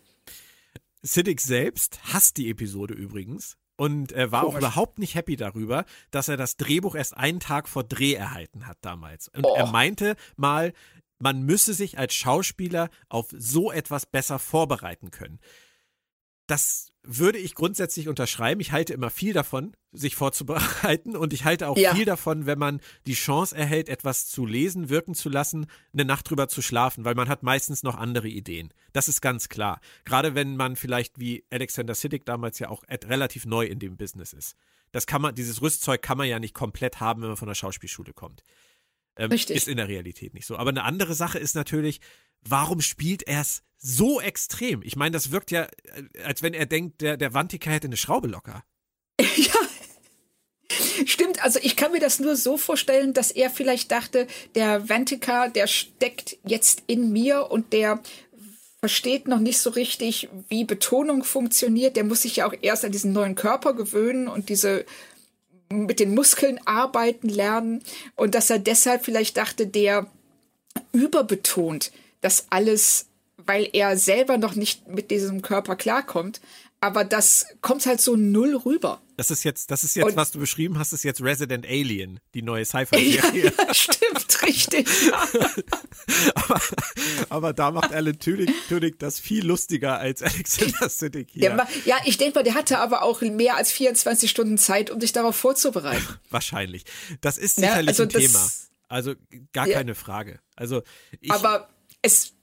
Siddiq selbst hasst die Episode übrigens und er war Komisch. auch überhaupt nicht happy darüber, dass er das Drehbuch erst einen Tag vor Dreh erhalten hat damals. Und oh. er meinte mal, man müsse sich als Schauspieler auf so etwas besser vorbereiten können das würde ich grundsätzlich unterschreiben. Ich halte immer viel davon, sich vorzubereiten und ich halte auch ja. viel davon, wenn man die Chance erhält, etwas zu lesen, wirken zu lassen, eine Nacht drüber zu schlafen, weil man hat meistens noch andere Ideen. Das ist ganz klar. Gerade wenn man vielleicht wie Alexander Siddig damals ja auch relativ neu in dem Business ist. Das kann man, dieses Rüstzeug kann man ja nicht komplett haben, wenn man von der Schauspielschule kommt. Ähm, Richtig. Ist in der Realität nicht so. Aber eine andere Sache ist natürlich, warum spielt er es so extrem? Ich meine, das wirkt ja, äh, als wenn er denkt, der, der Wantiker hätte eine Schraube locker. Ja. Stimmt, also ich kann mir das nur so vorstellen, dass er vielleicht dachte, der Vantika, der steckt jetzt in mir und der versteht noch nicht so richtig, wie Betonung funktioniert. Der muss sich ja auch erst an diesen neuen Körper gewöhnen und diese mit den Muskeln arbeiten lernen und dass er deshalb vielleicht dachte, der überbetont das alles, weil er selber noch nicht mit diesem Körper klarkommt. Aber das kommt halt so null rüber. Das ist jetzt, das ist jetzt, Und, was du beschrieben hast, ist jetzt Resident Alien, die neue Sci-Fi-Serie. Ja, stimmt, richtig. aber, aber, da macht Alan Tudyk, Tudyk das viel lustiger als Alexander Siddig hier. Ja, ich denke mal, der hatte aber auch mehr als 24 Stunden Zeit, um sich darauf vorzubereiten. Wahrscheinlich. Das ist sicherlich ja, also ein das, Thema. Also gar ja. keine Frage. Also ich, aber es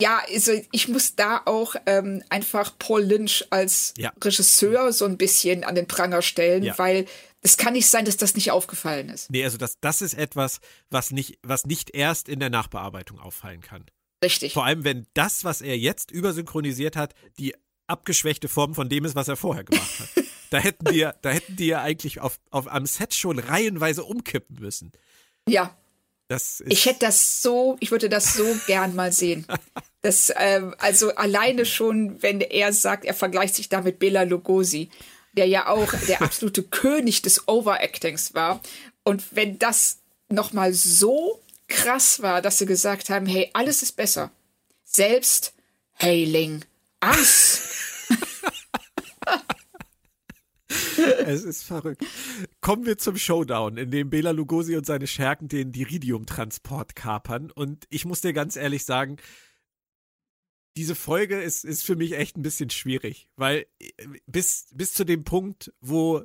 ja, also ich muss da auch ähm, einfach Paul Lynch als ja. Regisseur so ein bisschen an den Pranger stellen, ja. weil es kann nicht sein, dass das nicht aufgefallen ist. Nee, also das, das ist etwas, was nicht, was nicht erst in der Nachbearbeitung auffallen kann. Richtig. Vor allem, wenn das, was er jetzt übersynchronisiert hat, die abgeschwächte Form von dem ist, was er vorher gemacht hat. da hätten die, da hätten die ja eigentlich auf, auf, am Set schon reihenweise umkippen müssen. Ja, ich hätte das so, ich würde das so gern mal sehen. Das, ähm, also alleine schon, wenn er sagt, er vergleicht sich da mit Bela Lugosi, der ja auch der absolute König des Overactings war. Und wenn das nochmal so krass war, dass sie gesagt haben, hey, alles ist besser. Selbst Hailing Us. es ist verrückt. Kommen wir zum Showdown, in dem Bela Lugosi und seine Schergen den Diridium-Transport kapern. Und ich muss dir ganz ehrlich sagen, diese Folge ist, ist für mich echt ein bisschen schwierig, weil äh, bis, bis zu dem Punkt, wo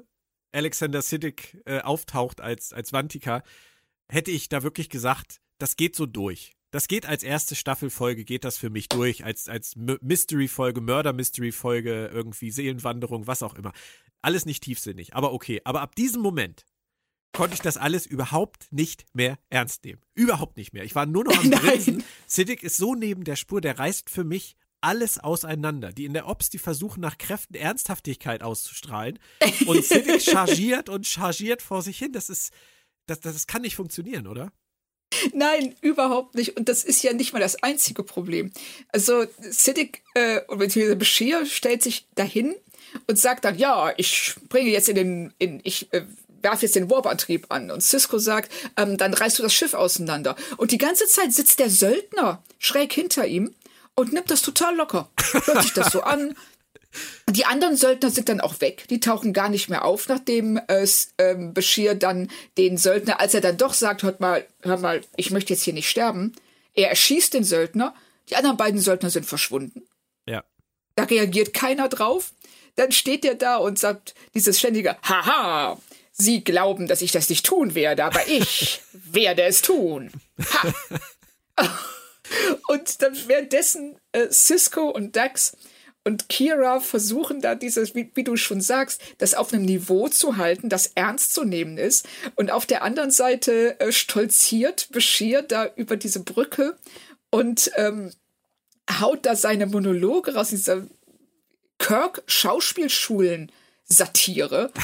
Alexander Siddig äh, auftaucht als, als Vantika, hätte ich da wirklich gesagt, das geht so durch. Das geht als erste Staffelfolge, geht das für mich durch, als, als Mystery-Folge, Mörder-Mystery-Folge, irgendwie Seelenwanderung, was auch immer. Alles nicht tiefsinnig, aber okay. Aber ab diesem Moment konnte ich das alles überhaupt nicht mehr ernst nehmen. Überhaupt nicht mehr. Ich war nur noch am Grinsen. Siddiq ist so neben der Spur, der reißt für mich alles auseinander. Die in der Ops, die versuchen nach Kräften Ernsthaftigkeit auszustrahlen. Und Siddiq chargiert und chargiert vor sich hin. Das ist, das, das kann nicht funktionieren, oder? Nein, überhaupt nicht. Und das ist ja nicht mal das einzige Problem. Also Siddiq äh, beziehungsweise Bashir stellt sich dahin und sagt dann, ja, ich bringe jetzt in den, in, ich äh, werfe jetzt den Warp-Antrieb an. Und Cisco sagt, ähm, dann reißt du das Schiff auseinander. Und die ganze Zeit sitzt der Söldner schräg hinter ihm und nimmt das total locker. Hört sich das so an, die anderen Söldner sind dann auch weg. Die tauchen gar nicht mehr auf, nachdem es ähm, Bashir dann den Söldner, als er dann doch sagt, hört mal, hör mal, ich möchte jetzt hier nicht sterben, er erschießt den Söldner. Die anderen beiden Söldner sind verschwunden. Ja. Da reagiert keiner drauf. Dann steht er da und sagt dieses ständige Haha, Sie glauben, dass ich das nicht tun werde, aber ich werde es tun. Ha. und dann währenddessen äh, Cisco und Dax und Kira versuchen da dieses, wie, wie, du schon sagst, das auf einem Niveau zu halten, das ernst zu nehmen ist. Und auf der anderen Seite äh, stolziert Bashir da über diese Brücke und ähm, haut da seine Monologe raus, dieser Kirk-Schauspielschulen-Satire.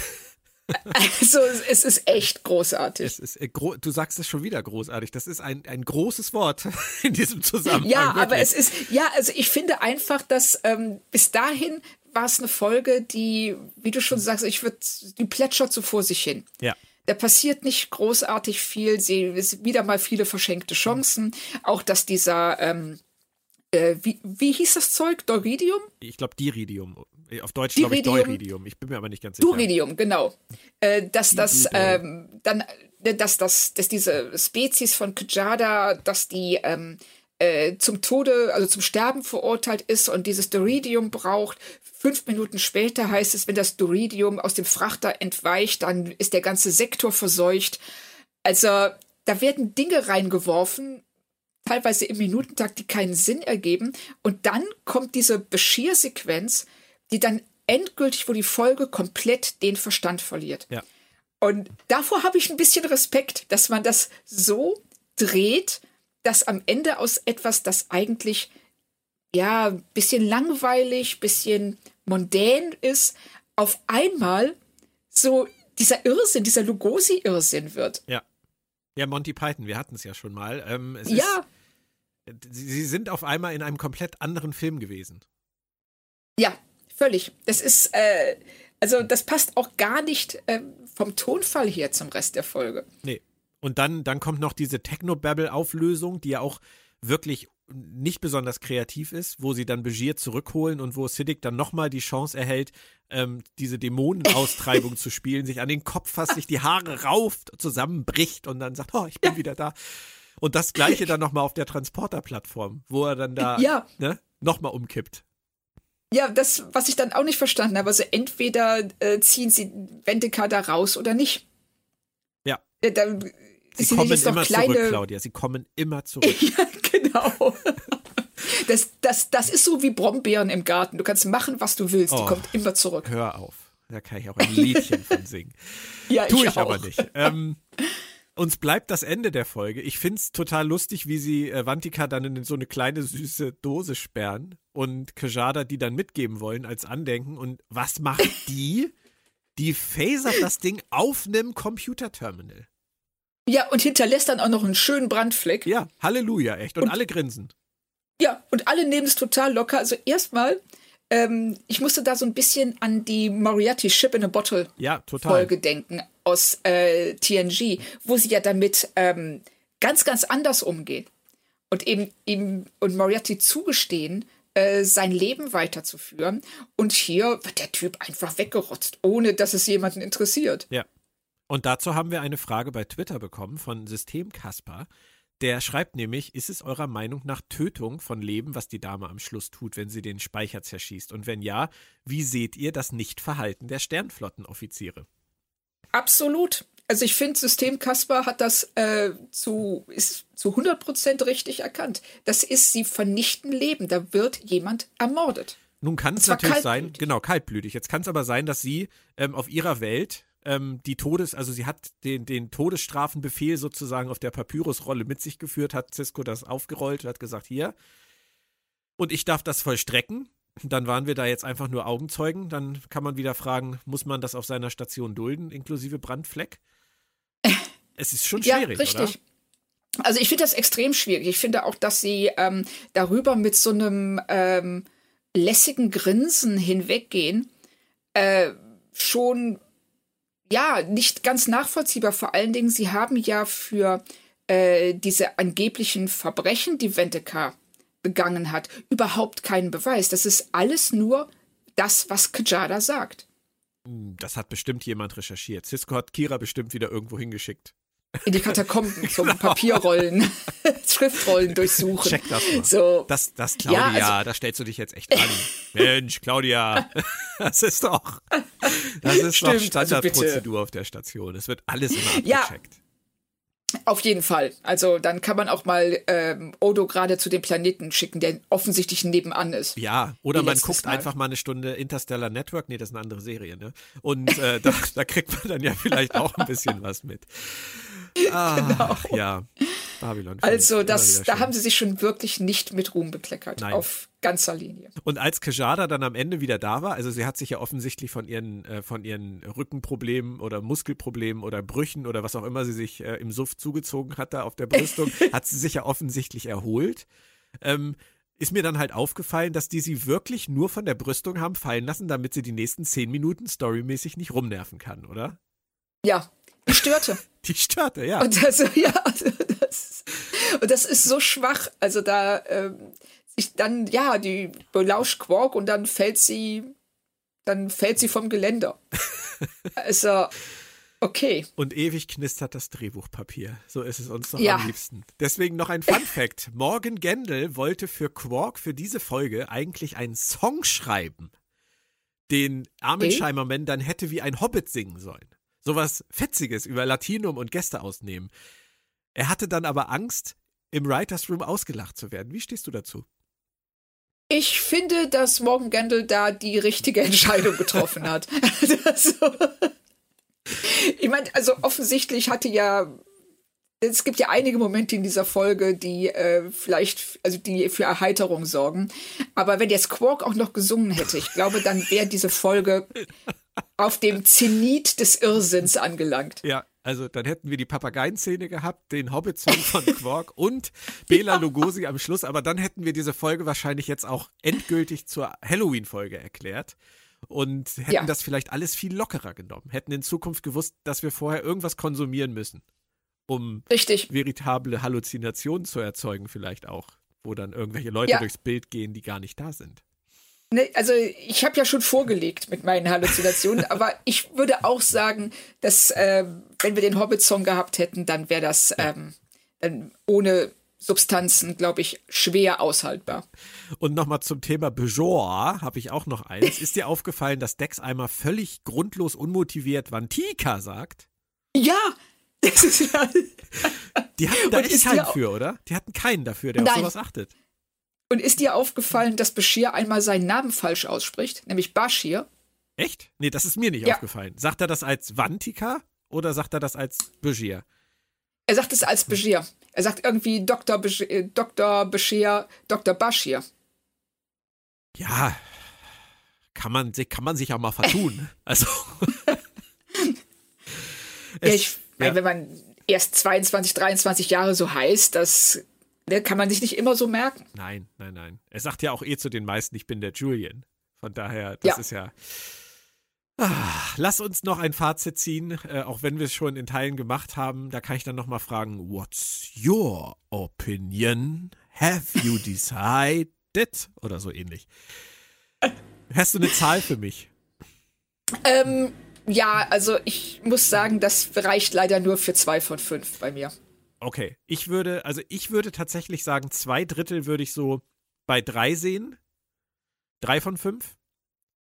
Also es ist echt großartig. Es ist, äh, du sagst es schon wieder großartig. Das ist ein, ein großes Wort in diesem Zusammenhang. Ja, wirklich. aber es ist, ja, also ich finde einfach, dass ähm, bis dahin war es eine Folge, die, wie du schon sagst, ich würde, die plätschert so vor sich hin. Ja. Da passiert nicht großartig viel. Sie ist wieder mal viele verschenkte Chancen. Auch dass dieser ähm, äh, wie, wie hieß das Zeug? Doridium? Ich glaube Diridium. Auf Deutsch glaube ich Doridium. Ich bin mir aber nicht ganz sicher. Duridium, genau. Äh, dass das ähm, dann, äh, dass das, dass diese Spezies von Kajada, dass die ähm, äh, zum Tode, also zum Sterben verurteilt ist und dieses Doridium braucht. Fünf Minuten später heißt es, wenn das Doridium aus dem Frachter entweicht, dann ist der ganze Sektor verseucht. Also da werden Dinge reingeworfen, teilweise im Minutentakt, die keinen Sinn ergeben. Und dann kommt diese Beschiersequenz, die dann endgültig, wo die Folge komplett den Verstand verliert. Ja. Und davor habe ich ein bisschen Respekt, dass man das so dreht, dass am Ende aus etwas, das eigentlich ja ein bisschen langweilig, bisschen mondän ist, auf einmal so dieser Irrsinn, dieser Lugosi-Irrsinn wird. Ja. Ja, Monty Python, wir hatten es ja schon mal. Ähm, ja. Ist, sie sind auf einmal in einem komplett anderen Film gewesen. Ja, völlig. Das ist, äh, also das passt auch gar nicht äh, vom Tonfall her zum Rest der Folge. Nee. Und dann, dann kommt noch diese Techno-Babble-Auflösung, die ja auch wirklich nicht besonders kreativ ist, wo sie dann Begier zurückholen und wo Siddiq dann nochmal die Chance erhält, ähm, diese Dämonenaustreibung zu spielen, sich an den Kopf fasst, sich die Haare rauft, zusammenbricht und dann sagt, oh, ich bin ja. wieder da. Und das gleiche dann nochmal auf der Transporter-Plattform, wo er dann da ja. ne, nochmal umkippt. Ja, das, was ich dann auch nicht verstanden habe, also entweder äh, ziehen sie Wendeka da raus oder nicht. Ja. Äh, da, sie, sie kommen immer kleine... zurück, Claudia. Sie kommen immer zurück. ja, genau. Das, das, das ist so wie Brombeeren im Garten. Du kannst machen, was du willst. Oh, die kommt immer zurück. Hör auf. Da kann ich auch ein Liedchen von singen. ja, Tue ich, ich aber nicht. Ähm, uns bleibt das Ende der Folge. Ich finde es total lustig, wie sie äh, Vantika dann in so eine kleine süße Dose sperren und Kajada die dann mitgeben wollen als Andenken. Und was macht die? die phasert das Ding auf einem Computerterminal. Ja, und hinterlässt dann auch noch einen schönen Brandfleck. Ja, Halleluja, echt. Und, und alle grinsen. Ja, und alle nehmen es total locker. Also erstmal, ähm, ich musste da so ein bisschen an die Moriarty Ship in a Bottle ja, Folge denken aus äh, TNG, wo sie ja damit ähm, ganz, ganz anders umgehen. Und eben ihm und Moriarty zugestehen, äh, sein Leben weiterzuführen. Und hier wird der Typ einfach weggerotzt, ohne dass es jemanden interessiert. Ja. Und dazu haben wir eine Frage bei Twitter bekommen von System Kasper. Der schreibt nämlich, ist es eurer Meinung nach Tötung von Leben, was die Dame am Schluss tut, wenn sie den Speicher zerschießt? Und wenn ja, wie seht ihr das Nichtverhalten der Sternflottenoffiziere? Absolut. Also ich finde, System Kasper hat das äh, zu, ist zu 100 Prozent richtig erkannt. Das ist, sie vernichten Leben. Da wird jemand ermordet. Nun kann es natürlich sein, genau, kaltblütig. Jetzt kann es aber sein, dass sie ähm, auf ihrer Welt ähm, die Todes, also sie hat den, den Todesstrafenbefehl sozusagen auf der Papyrusrolle mit sich geführt, hat Cisco das aufgerollt und hat gesagt, hier, und ich darf das vollstrecken. Dann waren wir da jetzt einfach nur Augenzeugen. Dann kann man wieder fragen, muss man das auf seiner Station dulden, inklusive Brandfleck? Es ist schon schwierig, ja, richtig. Oder? Also ich finde das extrem schwierig. Ich finde auch, dass sie ähm, darüber mit so einem ähm, lässigen Grinsen hinweggehen, äh, schon ja nicht ganz nachvollziehbar. Vor allen Dingen, sie haben ja für äh, diese angeblichen Verbrechen, die Venteka begangen hat, überhaupt keinen Beweis. Das ist alles nur das, was Kajada sagt. Hm, das hat bestimmt jemand recherchiert. Cisco hat Kira bestimmt wieder irgendwo hingeschickt. In die Katakomben zum genau. Papierrollen, Schriftrollen durchsuchen. Check das mal. So. Das, das Claudia, ja, also, da stellst du dich jetzt echt an. Mensch, Claudia, das ist doch, das ist Stimmt, doch also Standardprozedur also auf der Station. Es wird alles immer abgecheckt. Ja. Auf jeden Fall. Also dann kann man auch mal ähm, Odo gerade zu dem Planeten schicken, der offensichtlich nebenan ist. Ja, oder man guckt mal. einfach mal eine Stunde Interstellar Network. Nee, das ist eine andere Serie, ne? Und äh, da, da kriegt man dann ja vielleicht auch ein bisschen was mit. Ah, genau. Ja, Babylon. Also das, da haben sie sich schon wirklich nicht mit Ruhm bekleckert. Nein. Auf ganzer Linie. Und als Kajada dann am Ende wieder da war, also sie hat sich ja offensichtlich von ihren, äh, von ihren Rückenproblemen oder Muskelproblemen oder Brüchen oder was auch immer sie sich äh, im Suff zugezogen hat da auf der Brüstung, hat sie sich ja offensichtlich erholt. Ähm, ist mir dann halt aufgefallen, dass die sie wirklich nur von der Brüstung haben fallen lassen, damit sie die nächsten zehn Minuten storymäßig nicht rumnerven kann, oder? Ja, die störte. Die störte, ja. Und das, ja, also das, und das ist so schwach. Also da, ähm, ich dann, ja, die belauscht Quark und dann fällt sie, dann fällt sie vom Geländer. also, okay. Und ewig knistert das Drehbuchpapier. So ist es uns doch ja. am liebsten. Deswegen noch ein Fun Fact. Morgan Gendel wollte für Quark für diese Folge eigentlich einen Song schreiben, den Armin okay. Scheimerman dann hätte wie ein Hobbit singen sollen sowas Fetziges über Latinum und Gäste ausnehmen. Er hatte dann aber Angst, im Writers Room ausgelacht zu werden. Wie stehst du dazu? Ich finde, dass Morgan Gendel da die richtige Entscheidung getroffen hat. also, ich meine, also offensichtlich hatte ja es gibt ja einige Momente in dieser Folge, die äh, vielleicht, also die für Erheiterung sorgen. Aber wenn jetzt Quark auch noch gesungen hätte, ich glaube, dann wäre diese Folge auf dem Zenit des Irrsinns angelangt. Ja, also dann hätten wir die Papageienszene gehabt, den Hobbit-Song von Quark und Bela ja. Lugosi am Schluss, aber dann hätten wir diese Folge wahrscheinlich jetzt auch endgültig zur Halloween-Folge erklärt und hätten ja. das vielleicht alles viel lockerer genommen, hätten in Zukunft gewusst, dass wir vorher irgendwas konsumieren müssen, um Richtig. veritable Halluzinationen zu erzeugen vielleicht auch, wo dann irgendwelche Leute ja. durchs Bild gehen, die gar nicht da sind. Ne, also ich habe ja schon vorgelegt mit meinen Halluzinationen, aber ich würde auch sagen, dass äh, wenn wir den Hobbit-Song gehabt hätten, dann wäre das ähm, dann ohne Substanzen, glaube ich, schwer aushaltbar. Und nochmal zum Thema Bejor habe ich auch noch eins. Ist dir aufgefallen, dass Dex einmal völlig grundlos unmotiviert Vantika sagt? Ja! Die hatten da echt keinen für, oder? Die hatten keinen dafür, der Nein. auf sowas achtet. Und ist dir aufgefallen, dass Bashir einmal seinen Namen falsch ausspricht, nämlich Bashir? Echt? Nee, das ist mir nicht ja. aufgefallen. Sagt er das als Vantika oder sagt er das als Bashir? Er sagt es als Bashir. Er sagt irgendwie Dr. Bashir, äh, Dr. Bashir, Dr. Bashir. Ja, kann man, kann man sich auch mal vertun. also. ja, ich ja. wenn man erst 22, 23 Jahre so heißt, das Ne, kann man sich nicht immer so merken. Nein, nein, nein. Er sagt ja auch eh zu den meisten, ich bin der Julian. Von daher, das ja. ist ja. Ah, lass uns noch ein Fazit ziehen, äh, auch wenn wir es schon in Teilen gemacht haben. Da kann ich dann noch mal fragen: What's your opinion? Have you decided? oder so ähnlich. Hast du eine Zahl für mich? Ähm, ja, also ich muss sagen, das reicht leider nur für zwei von fünf bei mir. Okay, ich würde, also ich würde tatsächlich sagen, zwei Drittel würde ich so bei drei sehen. Drei von fünf.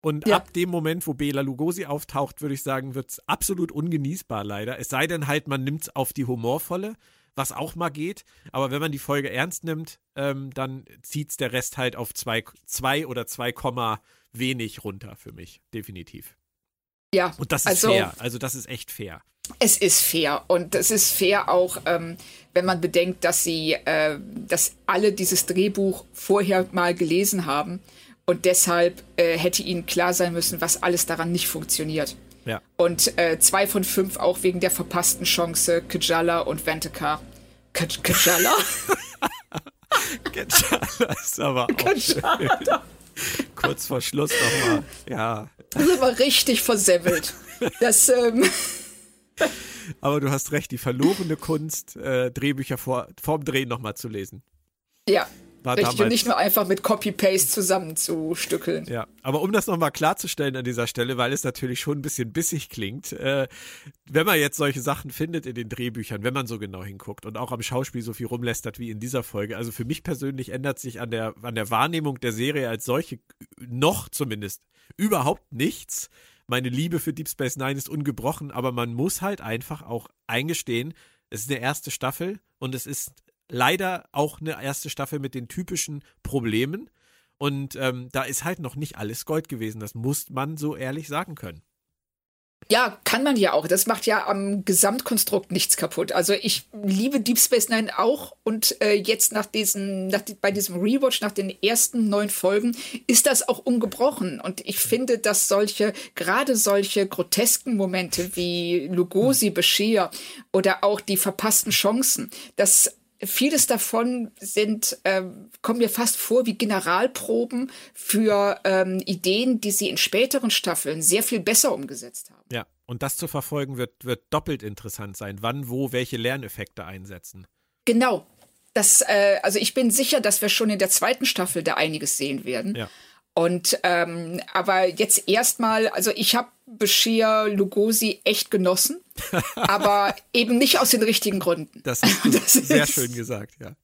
Und ja. ab dem Moment, wo Bela Lugosi auftaucht, würde ich sagen, wird es absolut ungenießbar leider. Es sei denn halt, man nimmt es auf die humorvolle, was auch mal geht. Aber wenn man die Folge ernst nimmt, ähm, dann zieht es der Rest halt auf zwei, zwei oder zwei Komma wenig runter für mich, definitiv. Ja. Und das ist also, fair. Also das ist echt fair. Es ist fair und es ist fair auch, ähm, wenn man bedenkt, dass sie, äh, dass alle dieses Drehbuch vorher mal gelesen haben und deshalb äh, hätte ihnen klar sein müssen, was alles daran nicht funktioniert. Ja. Und äh, zwei von fünf auch wegen der verpassten Chance Kajala und Ventika. Kajala? Kajala ist aber auch Kajala. Kurz vor Schluss nochmal. Ja. Das ist aber richtig versemmelt. Das, ähm aber du hast recht, die verlorene Kunst, äh, Drehbücher vor, vorm Drehen nochmal zu lesen. Ja, war Richtig, damals, und nicht nur einfach mit Copy-Paste zusammenzustückeln. Ja, aber um das nochmal klarzustellen an dieser Stelle, weil es natürlich schon ein bisschen bissig klingt, äh, wenn man jetzt solche Sachen findet in den Drehbüchern, wenn man so genau hinguckt und auch am Schauspiel so viel rumlästert wie in dieser Folge, also für mich persönlich ändert sich an der, an der Wahrnehmung der Serie als solche noch zumindest überhaupt nichts. Meine Liebe für Deep Space Nine ist ungebrochen, aber man muss halt einfach auch eingestehen, es ist eine erste Staffel und es ist leider auch eine erste Staffel mit den typischen Problemen. Und ähm, da ist halt noch nicht alles Gold gewesen. Das muss man so ehrlich sagen können. Ja, kann man ja auch. Das macht ja am Gesamtkonstrukt nichts kaputt. Also ich liebe Deep Space Nine auch und äh, jetzt nach diesem, nach, bei diesem Rewatch, nach den ersten neun Folgen, ist das auch ungebrochen. Und ich finde, dass solche, gerade solche grotesken Momente wie Lugosi, Bashir oder auch die verpassten Chancen, das vieles davon sind, äh, kommen mir fast vor wie Generalproben für ähm, Ideen, die sie in späteren Staffeln sehr viel besser umgesetzt haben. Ja, und das zu verfolgen wird, wird doppelt interessant sein, wann, wo, welche Lerneffekte einsetzen. Genau. Das, äh, also ich bin sicher, dass wir schon in der zweiten Staffel da einiges sehen werden. Ja. Und ähm, aber jetzt erstmal, also ich habe Bashir Lugosi echt genossen, aber eben nicht aus den richtigen Gründen. Das, das ist sehr schön gesagt, ja.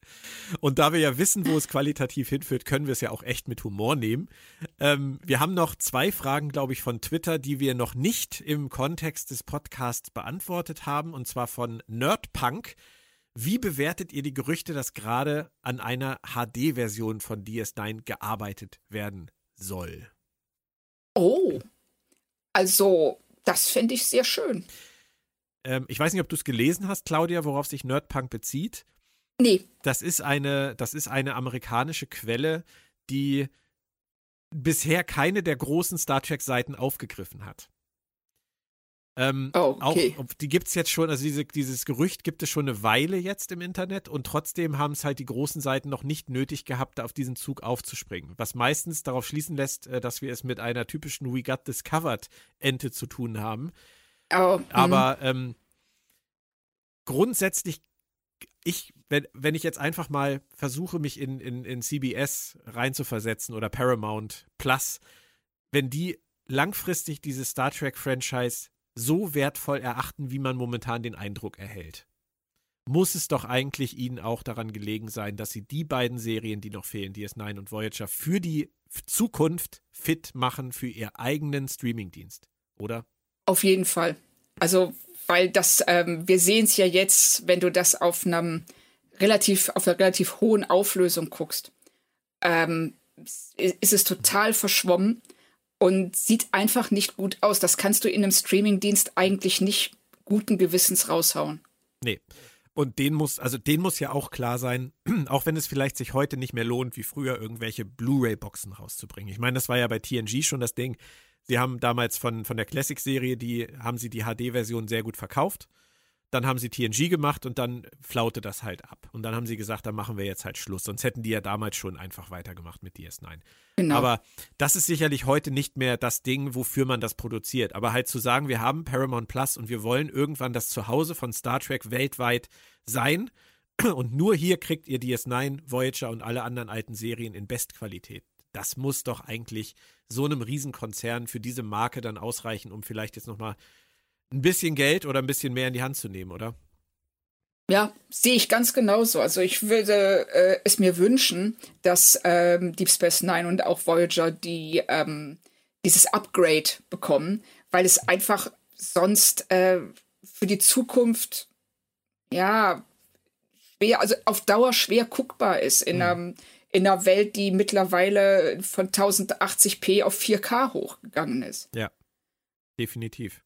Und da wir ja wissen, wo es qualitativ hinführt, können wir es ja auch echt mit Humor nehmen. Ähm, wir haben noch zwei Fragen, glaube ich, von Twitter, die wir noch nicht im Kontext des Podcasts beantwortet haben, und zwar von Nerdpunk. Wie bewertet ihr die Gerüchte, dass gerade an einer HD-Version von DS9 gearbeitet werden soll? Oh, also das fände ich sehr schön. Ähm, ich weiß nicht, ob du es gelesen hast, Claudia, worauf sich Nerdpunk bezieht. Nee. Das ist eine, das ist eine amerikanische Quelle, die bisher keine der großen Star Trek-Seiten aufgegriffen hat. Ähm, oh, okay. Auch, die gibt es jetzt schon, also diese, dieses Gerücht gibt es schon eine Weile jetzt im Internet und trotzdem haben es halt die großen Seiten noch nicht nötig gehabt, auf diesen Zug aufzuspringen. Was meistens darauf schließen lässt, äh, dass wir es mit einer typischen We Got Discovered Ente zu tun haben. Oh, Aber ähm, grundsätzlich, ich, wenn, wenn ich jetzt einfach mal versuche, mich in, in, in CBS reinzuversetzen oder Paramount Plus, wenn die langfristig diese Star Trek-Franchise so wertvoll erachten, wie man momentan den Eindruck erhält. Muss es doch eigentlich Ihnen auch daran gelegen sein, dass Sie die beiden Serien, die noch fehlen, DS9 und Voyager, für die Zukunft fit machen für Ihr eigenen Streamingdienst, oder? Auf jeden Fall. Also, weil das, ähm, wir sehen es ja jetzt, wenn du das auf einem relativ, auf einer relativ hohen Auflösung guckst, ähm, ist es total verschwommen und sieht einfach nicht gut aus. Das kannst du in einem Streamingdienst eigentlich nicht guten Gewissens raushauen. Nee. Und den muss, also den muss ja auch klar sein, auch wenn es vielleicht sich heute nicht mehr lohnt, wie früher irgendwelche Blu-ray-Boxen rauszubringen. Ich meine, das war ja bei TNG schon das Ding. Sie haben damals von, von der Classic-Serie, die haben sie die HD-Version sehr gut verkauft. Dann haben sie TNG gemacht und dann flaute das halt ab. Und dann haben sie gesagt, dann machen wir jetzt halt Schluss. Sonst hätten die ja damals schon einfach weitergemacht mit DS9. Genau. Aber das ist sicherlich heute nicht mehr das Ding, wofür man das produziert. Aber halt zu sagen, wir haben Paramount Plus und wir wollen irgendwann das Zuhause von Star Trek weltweit sein Und nur hier kriegt ihr DS9, Voyager und alle anderen alten Serien in Bestqualität. Das muss doch eigentlich so einem Riesenkonzern für diese Marke dann ausreichen, um vielleicht jetzt nochmal ein bisschen Geld oder ein bisschen mehr in die Hand zu nehmen, oder? Ja, sehe ich ganz genauso. Also ich würde äh, es mir wünschen, dass ähm, Deep Space Nine und auch Voyager die ähm, dieses Upgrade bekommen, weil es einfach sonst äh, für die Zukunft ja schwer, also auf Dauer schwer guckbar ist in, mhm. einer, in einer Welt, die mittlerweile von 1080p auf 4K hochgegangen ist. Ja, definitiv.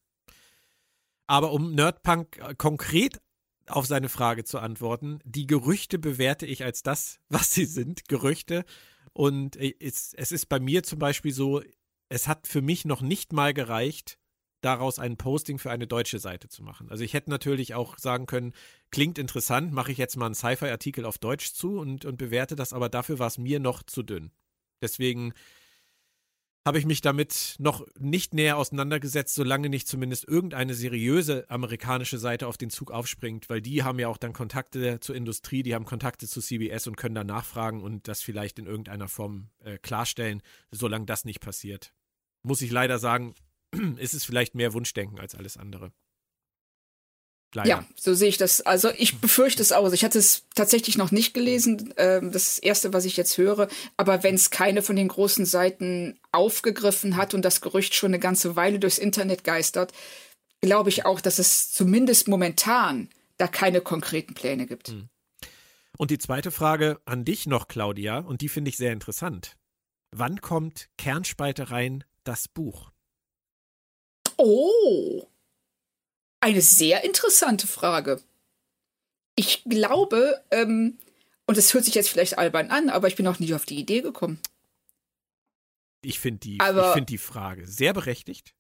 Aber um Nerdpunk äh, konkret auf seine Frage zu antworten, die Gerüchte bewerte ich als das, was sie sind, Gerüchte. Und äh, es, es ist bei mir zum Beispiel so, es hat für mich noch nicht mal gereicht, daraus ein Posting für eine deutsche Seite zu machen. Also ich hätte natürlich auch sagen können, klingt interessant, mache ich jetzt mal einen Sci-Fi-Artikel auf Deutsch zu und, und bewerte das, aber dafür war es mir noch zu dünn. Deswegen habe ich mich damit noch nicht näher auseinandergesetzt, solange nicht zumindest irgendeine seriöse amerikanische Seite auf den Zug aufspringt, weil die haben ja auch dann Kontakte zur Industrie, die haben Kontakte zu CBS und können da nachfragen und das vielleicht in irgendeiner Form äh, klarstellen. Solange das nicht passiert, muss ich leider sagen, ist es vielleicht mehr Wunschdenken als alles andere. Leider. Ja, so sehe ich das. Also ich befürchte es auch. Also ich hatte es tatsächlich noch nicht gelesen. Ähm, das Erste, was ich jetzt höre. Aber wenn es keine von den großen Seiten aufgegriffen hat und das Gerücht schon eine ganze Weile durchs Internet geistert, glaube ich auch, dass es zumindest momentan da keine konkreten Pläne gibt. Hm. Und die zweite Frage an dich noch, Claudia, und die finde ich sehr interessant. Wann kommt Kernspaltereien das Buch? Oh, eine sehr interessante Frage. Ich glaube, ähm, und es hört sich jetzt vielleicht albern an, aber ich bin auch nie auf die Idee gekommen. Ich finde die, find die Frage sehr berechtigt.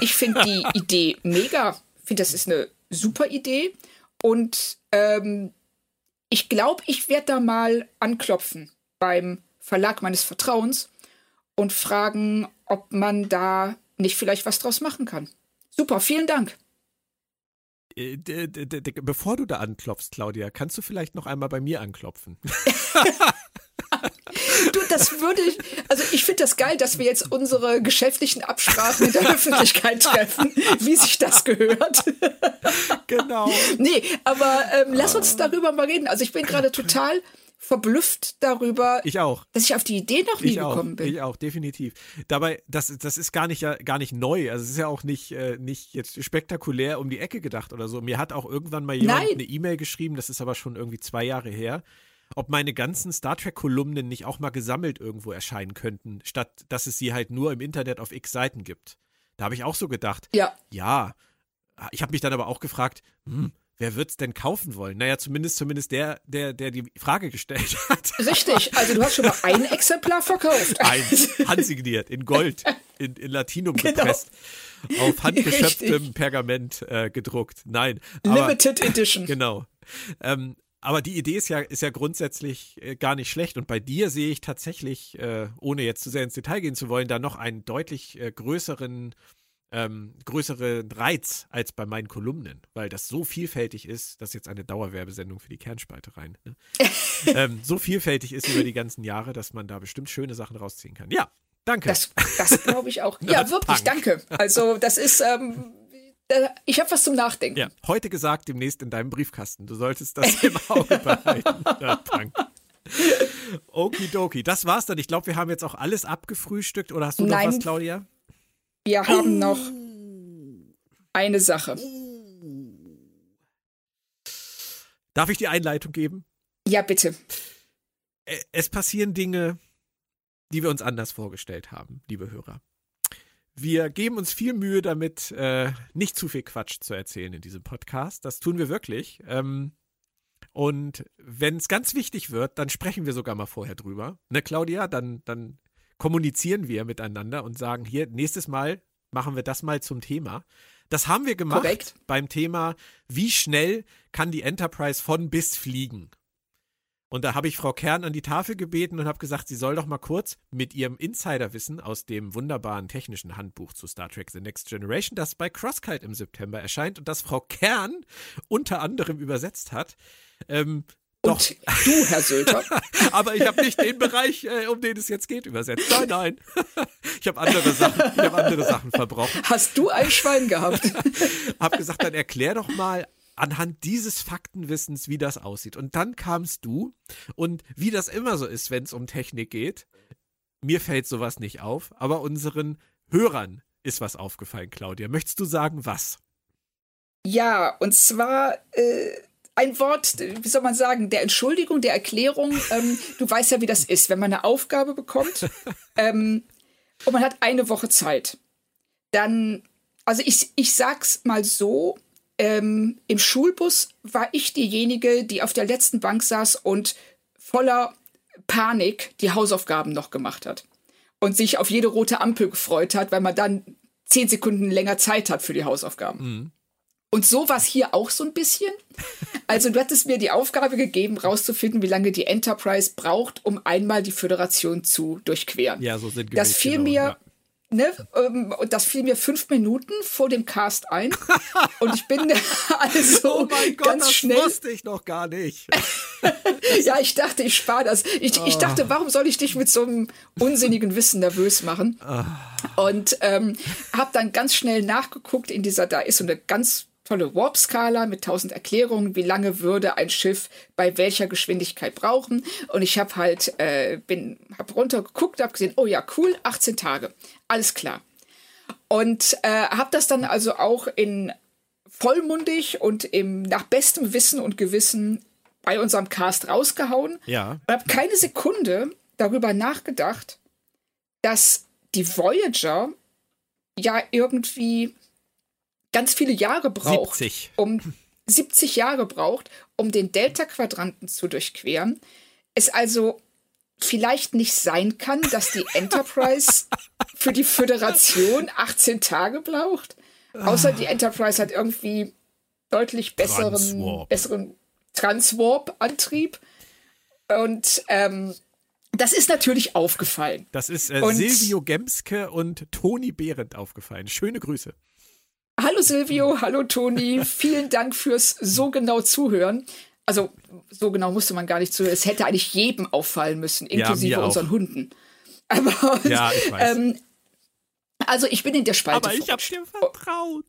Ich finde die Idee mega. Ich finde, das ist eine super Idee. Und ähm, ich glaube, ich werde da mal anklopfen beim Verlag meines Vertrauens und fragen, ob man da nicht vielleicht was draus machen kann. Super, vielen Dank. Äh, bevor du da anklopfst, Claudia, kannst du vielleicht noch einmal bei mir anklopfen? du, das würde ich, also ich finde das geil, dass wir jetzt unsere geschäftlichen Absprachen in der Öffentlichkeit treffen, wie sich das gehört. genau. Nee, aber ähm, lass uns darüber mal reden. Also ich bin gerade total verblüfft darüber, ich auch. dass ich auf die Idee noch nie ich gekommen auch, bin. Ich auch, definitiv. Dabei, das, das ist gar nicht, ja, gar nicht neu. Also es ist ja auch nicht, äh, nicht jetzt spektakulär um die Ecke gedacht oder so. Mir hat auch irgendwann mal jemand Nein. eine E-Mail geschrieben, das ist aber schon irgendwie zwei Jahre her, ob meine ganzen Star Trek-Kolumnen nicht auch mal gesammelt irgendwo erscheinen könnten, statt dass es sie halt nur im Internet auf x Seiten gibt. Da habe ich auch so gedacht, ja. Ja. Ich habe mich dann aber auch gefragt, hm, wer wird's denn kaufen wollen? Naja, zumindest, zumindest der, der, der die Frage gestellt hat. Richtig, also du hast schon mal ein Exemplar verkauft. Eins, handsigniert, in Gold, in, in Latinum genau. gepresst, auf handgeschöpftem Richtig. Pergament äh, gedruckt. Nein. Aber, Limited Edition. Genau. Ähm, aber die Idee ist ja, ist ja grundsätzlich äh, gar nicht schlecht. Und bei dir sehe ich tatsächlich, äh, ohne jetzt zu sehr ins Detail gehen zu wollen, da noch einen deutlich äh, größeren ähm, größeren Reiz als bei meinen Kolumnen, weil das so vielfältig ist, das ist jetzt eine Dauerwerbesendung für die Kernspalte rein, ne? ähm, so vielfältig ist über die ganzen Jahre, dass man da bestimmt schöne Sachen rausziehen kann. Ja, danke. Das, das glaube ich auch. ja, wirklich, danke. Also das ist, ähm, ich habe was zum Nachdenken. Ja, heute gesagt, demnächst in deinem Briefkasten. Du solltest das im Auge behalten. Okidoki, das war's dann. Ich glaube, wir haben jetzt auch alles abgefrühstückt. Oder hast du Nein. noch was, Claudia? Wir haben noch eine Sache. Darf ich die Einleitung geben? Ja, bitte. Es passieren Dinge, die wir uns anders vorgestellt haben, liebe Hörer. Wir geben uns viel Mühe damit, äh, nicht zu viel Quatsch zu erzählen in diesem Podcast. Das tun wir wirklich. Ähm, und wenn es ganz wichtig wird, dann sprechen wir sogar mal vorher drüber. Ne, Claudia? Dann, dann kommunizieren wir miteinander und sagen, hier, nächstes Mal machen wir das mal zum Thema. Das haben wir gemacht Korrekt. beim Thema, wie schnell kann die Enterprise von bis fliegen? Und da habe ich Frau Kern an die Tafel gebeten und habe gesagt, sie soll doch mal kurz mit ihrem Insiderwissen aus dem wunderbaren technischen Handbuch zu Star Trek The Next Generation, das bei CrossKite im September erscheint und das Frau Kern unter anderem übersetzt hat, ähm, Doch. Und du, Herr Sölter. Aber ich habe nicht den Bereich, äh, um den es jetzt geht, übersetzt. Nein, nein. Ich habe andere Sachen, ich habe andere Sachen verbrochen. Hast du ein Schwein gehabt? hab gesagt, dann erklär doch mal anhand dieses Faktenwissens, wie das aussieht. Und dann kamst du und wie das immer so ist, wenn es um Technik geht, mir fällt sowas nicht auf, aber unseren Hörern ist was aufgefallen, Claudia. Möchtest du sagen, was? Ja, und zwar äh, ein Wort, wie soll man sagen, der Entschuldigung, der Erklärung. Ähm, du weißt ja, wie das ist, wenn man eine Aufgabe bekommt ähm, und man hat eine Woche Zeit. Dann, also ich, ich sag's mal so, ähm, im Schulbus war ich diejenige, die auf der letzten Bank saß und voller Panik die Hausaufgaben noch gemacht hat. Und sich auf jede rote Ampel gefreut hat, weil man dann zehn Sekunden länger Zeit hat für die Hausaufgaben. Mhm. Und so war es hier auch so ein bisschen. Also du hattest mir die Aufgabe gegeben, rauszufinden, wie lange die Enterprise braucht, um einmal die Föderation zu durchqueren. Ja, so sind Das fiel genau, mir ja. Ne, ähm, und das fiel mir fünf Minuten vor dem Cast ein. Und ich bin also oh mein Gott, ganz schnell. Das wusste ich noch gar nicht. ja, ich dachte, ich spare das. Ich, oh. ich, dachte, warum soll ich dich mit so einem unsinnigen Wissen nervös machen? Oh. Und ähm, habe dann ganz schnell nachgeguckt in dieser, da ist so eine ganz tolle Warp-Skala mit tausend Erklärungen, wie lange würde ein Schiff bei welcher Geschwindigkeit brauchen. Und ich habe halt, äh, bin, hab runtergeguckt, habe gesehen, oh ja, cool, 18 Tage, alles klar. Und äh, habe das dann also auch in vollmundig und im nach bestem Wissen und Gewissen bei unserem Cast rausgehauen. Ja. Und habe keine Sekunde darüber nachgedacht, dass die Voyager ja irgendwie ganz viele Jahre braucht, 70. um 70 Jahre braucht, um den Delta-Quadranten zu durchqueren. Es also vielleicht nicht sein kann, dass die Enterprise für die Föderation 18 Tage braucht. Außer die Enterprise hat irgendwie deutlich besseren Transwarp. besseren Transwarp-Antrieb. Und ähm, das ist natürlich aufgefallen. Das ist äh, Silvio Gemske und Toni Behrendt aufgefallen. Schöne Grüße. Hallo Silvio, hallo Toni, vielen Dank fürs so genau Zuhören. Also so genau musste man gar nicht zuhören. Es hätte eigentlich jedem auffallen müssen, inklusive ja, unseren Hunden. Aber ja, ich weiß. Ähm, also ich bin in der Spalte. Aber ich habe dir vertraut.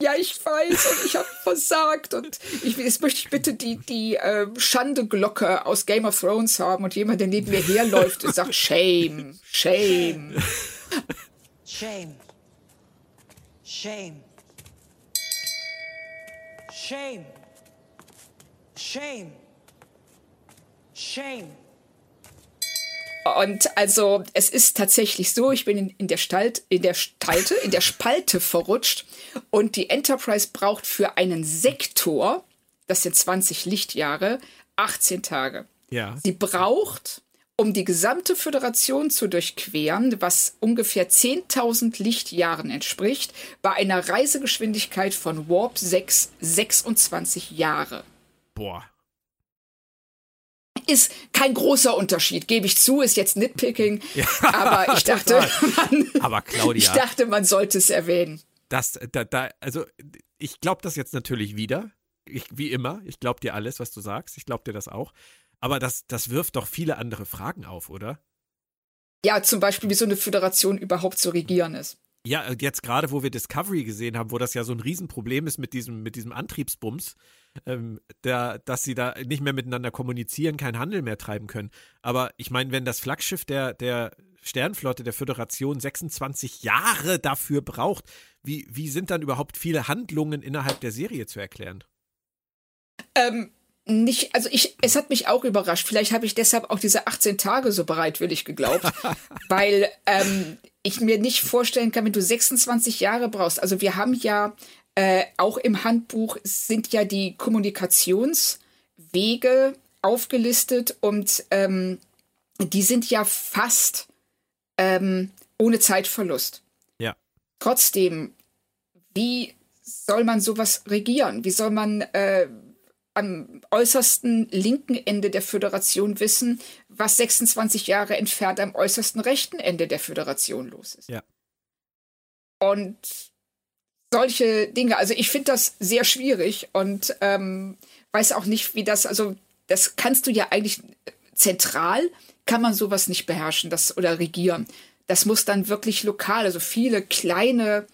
Ja, ich weiß und ich habe versagt und ich, jetzt möchte ich bitte die, die äh, Schande-Glocke aus Game of Thrones haben und jemand, der neben mir herläuft und sagt Shame, Shame. Shame. Shame. Shame. Shame. Shame. Und also es ist tatsächlich so, ich bin in, in, der Stalt, in der Stalte, in der Spalte verrutscht und die Enterprise braucht für einen Sektor, das sind 20 Lichtjahre, 18 Tage. Ja. Sie braucht um die gesamte Föderation zu durchqueren, was ungefähr 10.000 Lichtjahren entspricht, bei einer Reisegeschwindigkeit von Warp 6 26 Jahre. Boah. Ist kein großer Unterschied, gebe ich zu, ist jetzt Nitpicking, ja, aber ich dachte, man, aber Claudia, ich dachte, man sollte es erwähnen. Das, da, da, also ich glaube das jetzt natürlich wieder, ich, wie immer, ich glaube dir alles, was du sagst, ich glaube dir das auch. Aber das, das wirft doch viele andere Fragen auf, oder? Ja, zum Beispiel, wie so eine Föderation überhaupt zu regieren ist. Ja, äh, jetzt gerade, wo wir Discovery gesehen haben, wo das ja so ein Riesenproblem ist mit diesem, mit diesem Antriebsbums, ähm, der, dass sie da nicht mehr miteinander kommunizieren, keinen Handel mehr treiben können. Aber ich meine, wenn das Flaggschiff der, der Sternflotte der Föderation 26 Jahre dafür braucht, wie, wie sind dann überhaupt viele Handlungen innerhalb der Serie zu erklären? Ähm, nicht, also ich, es hat mich auch überrascht. Vielleicht habe ich deshalb auch diese 18 Tage so bereitwillig geglaubt, weil ähm, ich mir nicht vorstellen kann, wenn du 26 Jahre brauchst. Also wir haben ja äh, auch im Handbuch sind ja die Kommunikationswege aufgelistet und ähm, die sind ja fast ähm, ohne Zeitverlust. Ja. Trotzdem, wie soll man sowas regieren? Wie soll man äh, am äußersten linken Ende der Föderation wissen, was 26 Jahre entfernt am äußersten rechten Ende der Föderation los ist. Ja. Und solche Dinge, also ich finde das sehr schwierig und ähm, weiß auch nicht, wie das, also das kannst du ja eigentlich zentral kann man sowas nicht beherrschen, das oder regieren. Das muss dann wirklich lokal, also viele kleine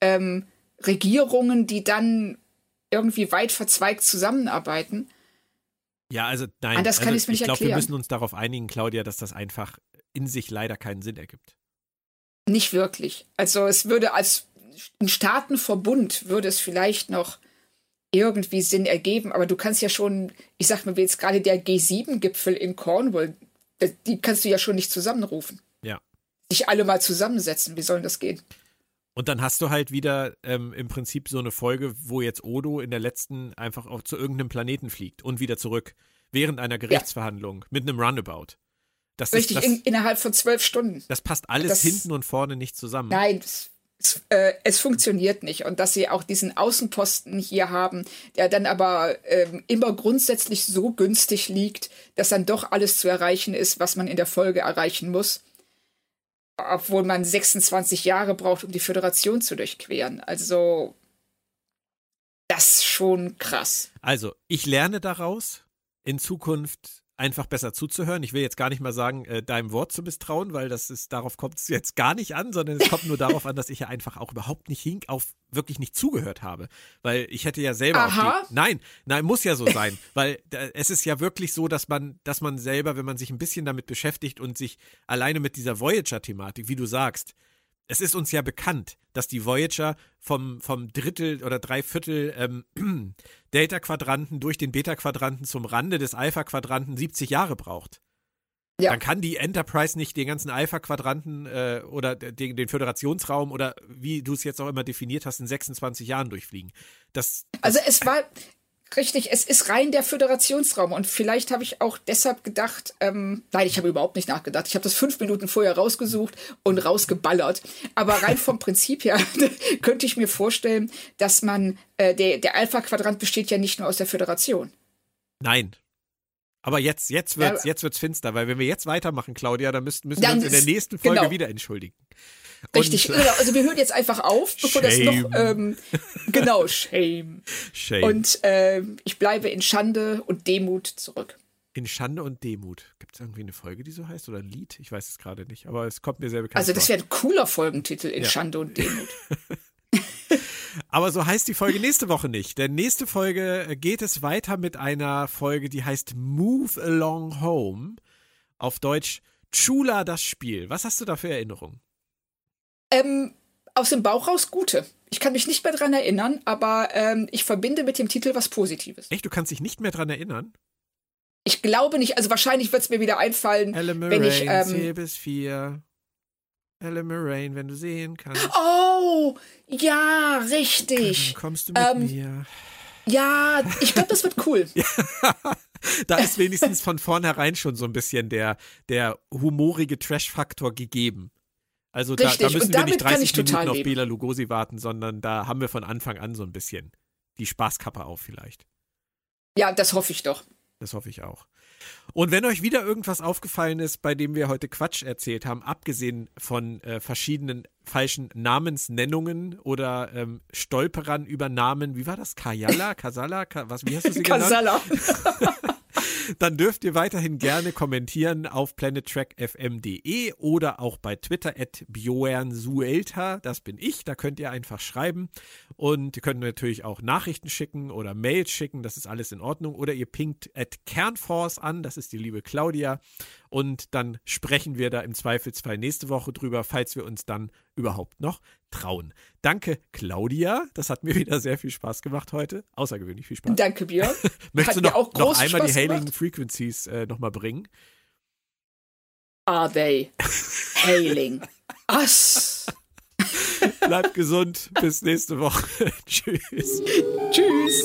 ähm, Regierungen, die dann irgendwie weit verzweigt zusammenarbeiten. Ja, also nein, Anders kann also, mir nicht ich glaube, wir müssen uns darauf einigen, Claudia, dass das einfach in sich leider keinen Sinn ergibt. Nicht wirklich. Also es würde als ein Staatenverbund würde es vielleicht noch irgendwie Sinn ergeben, aber du kannst ja schon, ich sag mal, wie jetzt gerade der G7-Gipfel in Cornwall, die kannst du ja schon nicht zusammenrufen. Ja. Sich alle mal zusammensetzen, wie soll das gehen? Und dann hast du halt wieder ähm, im Prinzip so eine Folge, wo jetzt Odo in der letzten einfach auch zu irgendeinem Planeten fliegt und wieder zurück. Während einer Gerichtsverhandlung mit einem Runabout. Das, ist, Richtig, das, in, innerhalb von zwölf Stunden. das passt alles das- hinten und vorne nicht zusammen. Nein, es, es, äh, es funktioniert nicht. Und dass sie auch diesen Außenposten hier haben, der dann aber ähm, immer grundsätzlich so günstig liegt, dass dann doch alles zu erreichen ist, was man in der Folge erreichen muss. Obwohl man 26 Jahre braucht, um die Föderation zu durchqueren. Also, das ist schon krass. Also, ich lerne daraus, in Zukunft einfach besser zuzuhören. Ich will jetzt gar nicht mal sagen, äh, deinem Wort zu misstrauen, weil das ist, darauf kommt es jetzt gar nicht an, sondern es kommt nur darauf an, dass ich ja einfach auch überhaupt nicht hink auf wirklich nicht zugehört habe. Weil ich hätte ja selber Aha. auf die. Nein, nein, muss ja so sein. weil da, es ist ja wirklich so, dass man, dass man selber, wenn man sich ein bisschen damit beschäftigt und sich alleine mit dieser Voyager-Thematik, wie du sagst, es ist uns ja bekannt, dass die Voyager vom, vom Drittel oder Dreiviertel ähm, Delta-Quadranten durch den Beta-Quadranten zum Rande des Alpha-Quadranten 70 Jahre braucht. Ja. Dann kann die Enterprise nicht den ganzen Alpha-Quadranten äh, oder den, den Föderationsraum oder wie du es jetzt auch immer definiert hast, in 26 Jahren durchfliegen. Das, das Also es war richtig, es ist rein der Föderationsraum und vielleicht habe ich auch deshalb gedacht, ähm, nein, ich habe überhaupt nicht nachgedacht. Ich habe das fünf Minuten vorher rausgesucht und rausgeballert. Aber rein vom Prinzip her könnte ich mir vorstellen, dass man, äh, der, der Alpha-Quadrant besteht ja nicht nur aus der Föderation. nein. Aber jetzt, jetzt wird's, jetzt wird's finster, weil wenn wir jetzt weitermachen, Claudia, dann müssen, müssen wir uns in der nächsten Folge genau. wieder entschuldigen. Richtig, Und, genau. Also wir hören jetzt einfach auf, bevor das noch, Shame. ähm, genau, Shame. Shame. Und ähm, ich bleibe in Schande und Demut zurück. In Schande und Demut. Gibt es irgendwie eine Folge, die so heißt oder ein Lied? Ich weiß es gerade nicht, aber es kommt mir sehr bekannt Also das wäre ein cooler Folgentitel in Ja. Schande und Demut. Aber so heißt die Folge nächste Woche nicht. Denn nächste Folge geht es weiter mit einer Folge, die heißt Move Along Home. Auf Deutsch Chula das Spiel. Was hast du da für Erinnerungen? Ähm, aus dem Bauch raus gute. Ich kann mich nicht mehr dran erinnern, aber ähm, ich verbinde mit dem Titel was Positives. Echt, du kannst dich nicht mehr dran erinnern? Ich glaube nicht, also wahrscheinlich wird es mir wieder einfallen, wenn ich. Ähm, bis vier. Elle Moraine, wenn du sehen kannst. oh, ja, richtig. Dann kommst du mit Ähm, mir. Ja, ich glaube, das wird cool. Da ist wenigstens von vornherein schon so ein bisschen der, der humorige Trash-Faktor gegeben. Also da, da müssen wir nicht damit kann 30 ich total Minuten auf. Bela Lugosi warten, sondern da haben wir von Anfang an so ein bisschen die Spaßkappe auf vielleicht. Ja, das hoffe ich doch. Das hoffe ich auch. Und wenn euch wieder irgendwas aufgefallen ist, bei dem wir heute Quatsch erzählt haben, abgesehen von äh, verschiedenen falschen Namensnennungen oder ähm, Stolperern über Namen, wie war das? Kajala, Kasala, Ka was, wie hast du sie genannt? Kasala. Dann dürft ihr weiterhin gerne kommentieren auf planettrackfm.de oder auch bei Twitter at bjoernsuelta, das bin ich, da könnt ihr einfach schreiben. Und ihr könnt natürlich auch Nachrichten schicken oder Mails schicken, das ist alles in Ordnung. Oder ihr pinkt at Kernforce an, das ist die liebe Claudia und dann sprechen wir da im Zweifelsfall nächste Woche drüber, falls wir uns dann überhaupt noch trauen. Danke Claudia, das hat mir wieder sehr viel Spaß gemacht heute, außergewöhnlich viel Spaß. Danke, Björn. Möchtest Hat du noch, noch einmal die Spaß Hailing gemacht. Frequencies äh, nochmal bringen? Are they hailing us? Bleibt gesund. Bis nächste Woche. Tschüss. Tschüss.